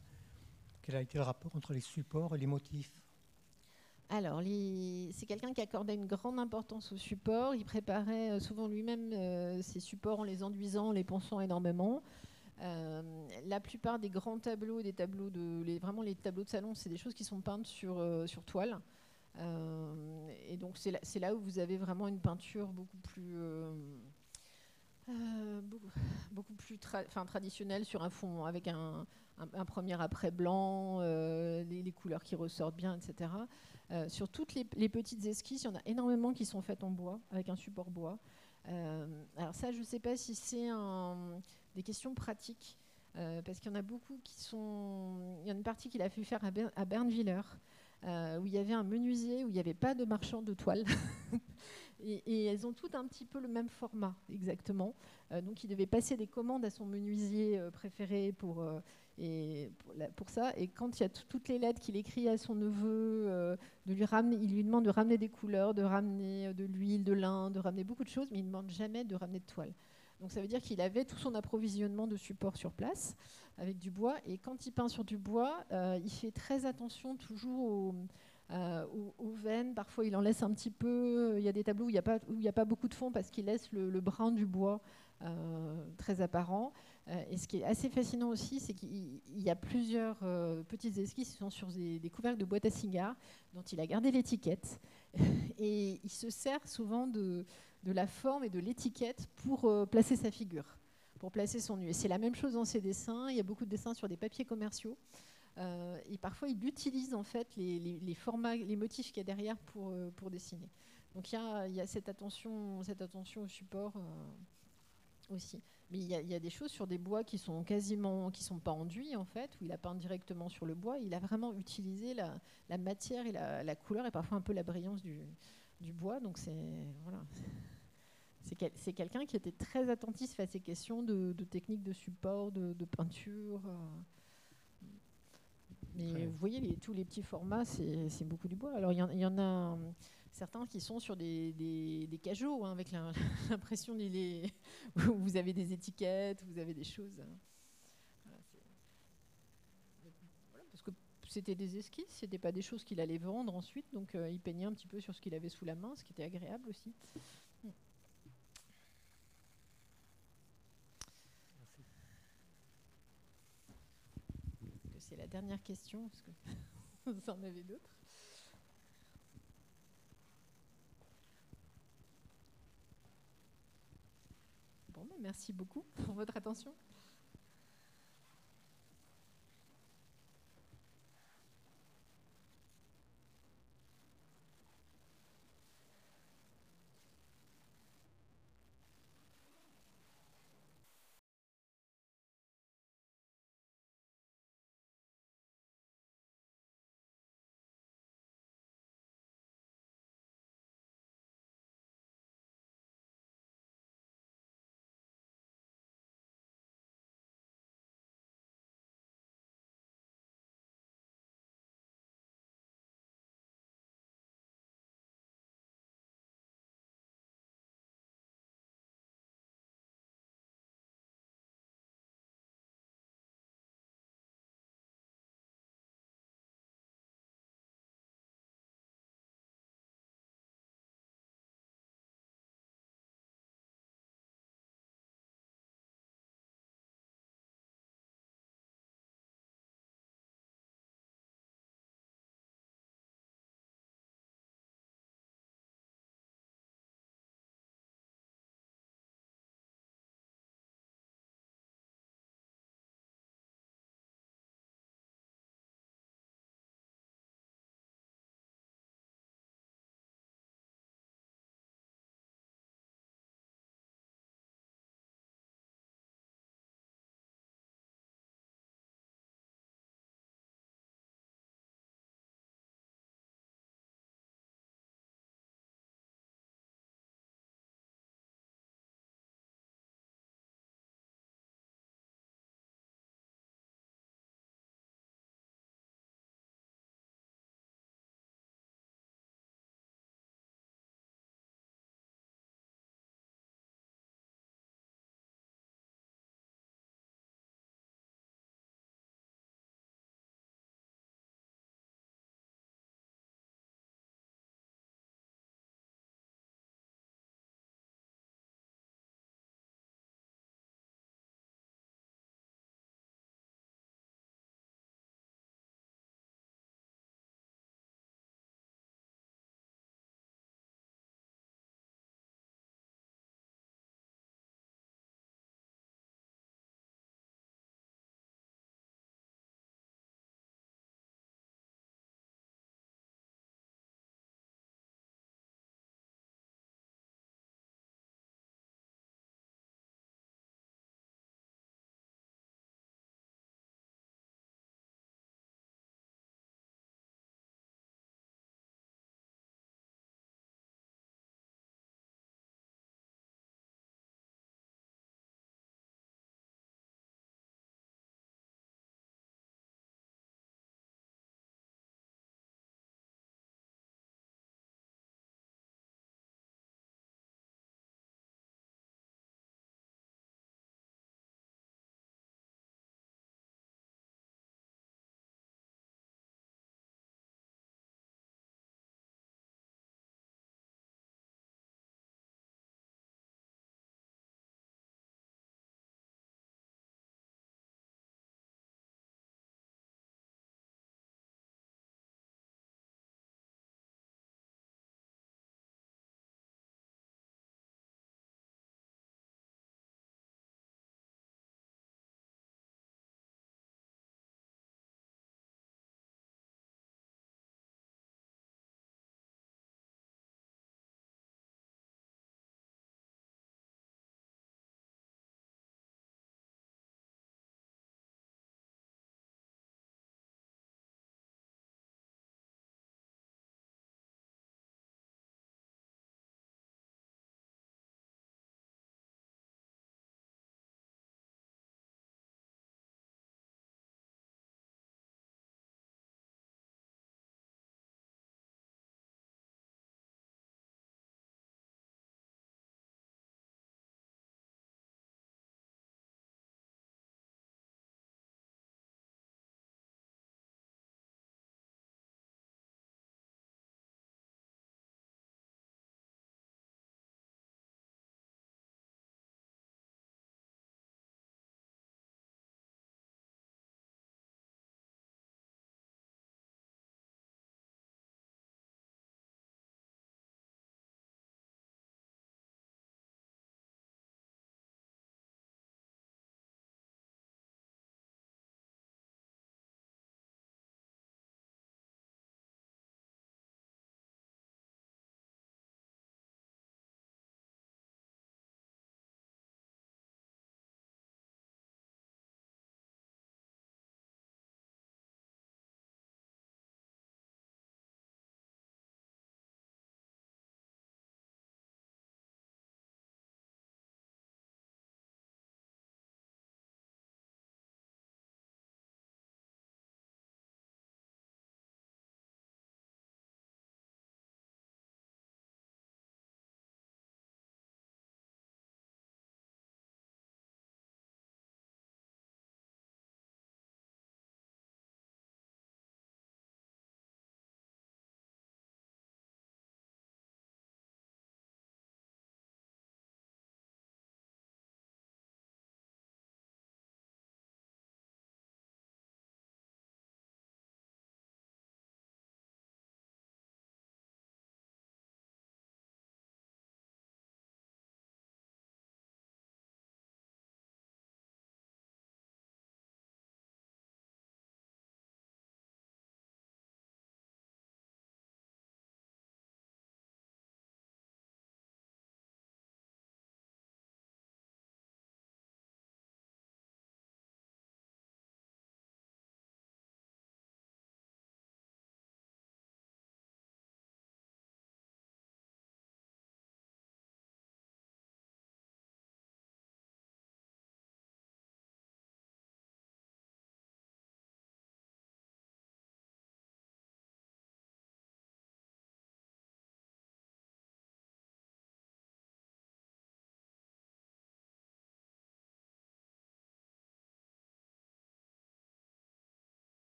Quel a été le rapport entre les supports et les motifs? Alors, c'est quelqu'un qui accordait une grande importance aux supports. Il préparait euh, souvent lui-même euh, ses supports en les enduisant, en les pensant énormément. la plupart des grands tableaux, des tableaux de, les, vraiment les tableaux de salon, c'est des choses qui sont peintes sur, sur toile. Euh, et donc c'est là, où vous avez vraiment une peinture beaucoup plus, euh, euh, beaucoup, plus traditionnelle sur un fond avec un, premier après blanc, les, couleurs qui ressortent bien, etc. sur toutes les, petites esquisses, il y en a énormément qui sont faites en bois, avec un support bois. alors ça, je ne sais pas si c'est des questions pratiques, parce qu'il y en a beaucoup qui sont... Il y a une partie qu'il a fait faire à, Bernviller, euh, où il y avait un menuisier, où il n'y avait pas de marchand de toile. Et, elles ont toutes un petit peu le même format, exactement. donc il devait passer des commandes à son menuisier préféré pour, et pour, ça. Et quand il y a toutes les lettres qu'il écrit à son neveu, de lui ramener, il lui demande de ramener des couleurs, de ramener de l'huile, de lin, de ramener beaucoup de choses, mais il ne demande jamais de ramener de toile. Donc ça veut dire qu'il avait tout son approvisionnement de support sur place avec du bois. Et quand il peint sur du bois, euh, il fait très attention toujours euh, aux, veines. Parfois, il en laisse un petit peu. Il y a des tableaux où il n'y a, pas, beaucoup de fond parce qu'il laisse le, brin du bois euh, très apparent. et ce qui est assez fascinant aussi, c'est qu'il y a plusieurs petites esquisses qui sont sur des couvercles de boîtes à cigares dont il a gardé l'étiquette. et il se sert souvent de de la forme et de l'étiquette pour euh, placer sa figure, pour placer son nu. Et c'est la même chose dans ses dessins. Il y a beaucoup de dessins sur des papiers commerciaux. Euh, et parfois, il utilise en fait les, formats, les motifs qu'il y a derrière pour, euh, pour dessiner. Donc il y a, cette, attention, cette attention au support aussi. Mais il y, a, des choses sur des bois qui sont quasiment, qui sont pas enduits en fait, où il a peint directement sur le bois. Il a vraiment utilisé la, matière et la, couleur et parfois un peu la brillance du, du bois. Donc c'est voilà. C'est quelqu'un qui était très attentif à ces questions de, techniques de support, de, peinture. Euh. Mais vous voyez, tous les petits formats, c'est beaucoup du bois. Alors, il y, en a certains qui sont sur des, des, cajots, hein, avec l'impression où vous avez des étiquettes, vous avez des choses. parce que c'était des esquisses, c'était pas des choses qu'il allait vendre ensuite, donc euh, il peignait un petit peu sur ce qu'il avait sous la main, ce qui était agréable aussi. c'est la dernière question, parce que vous en avez d'autres. Ben, merci beaucoup pour votre attention.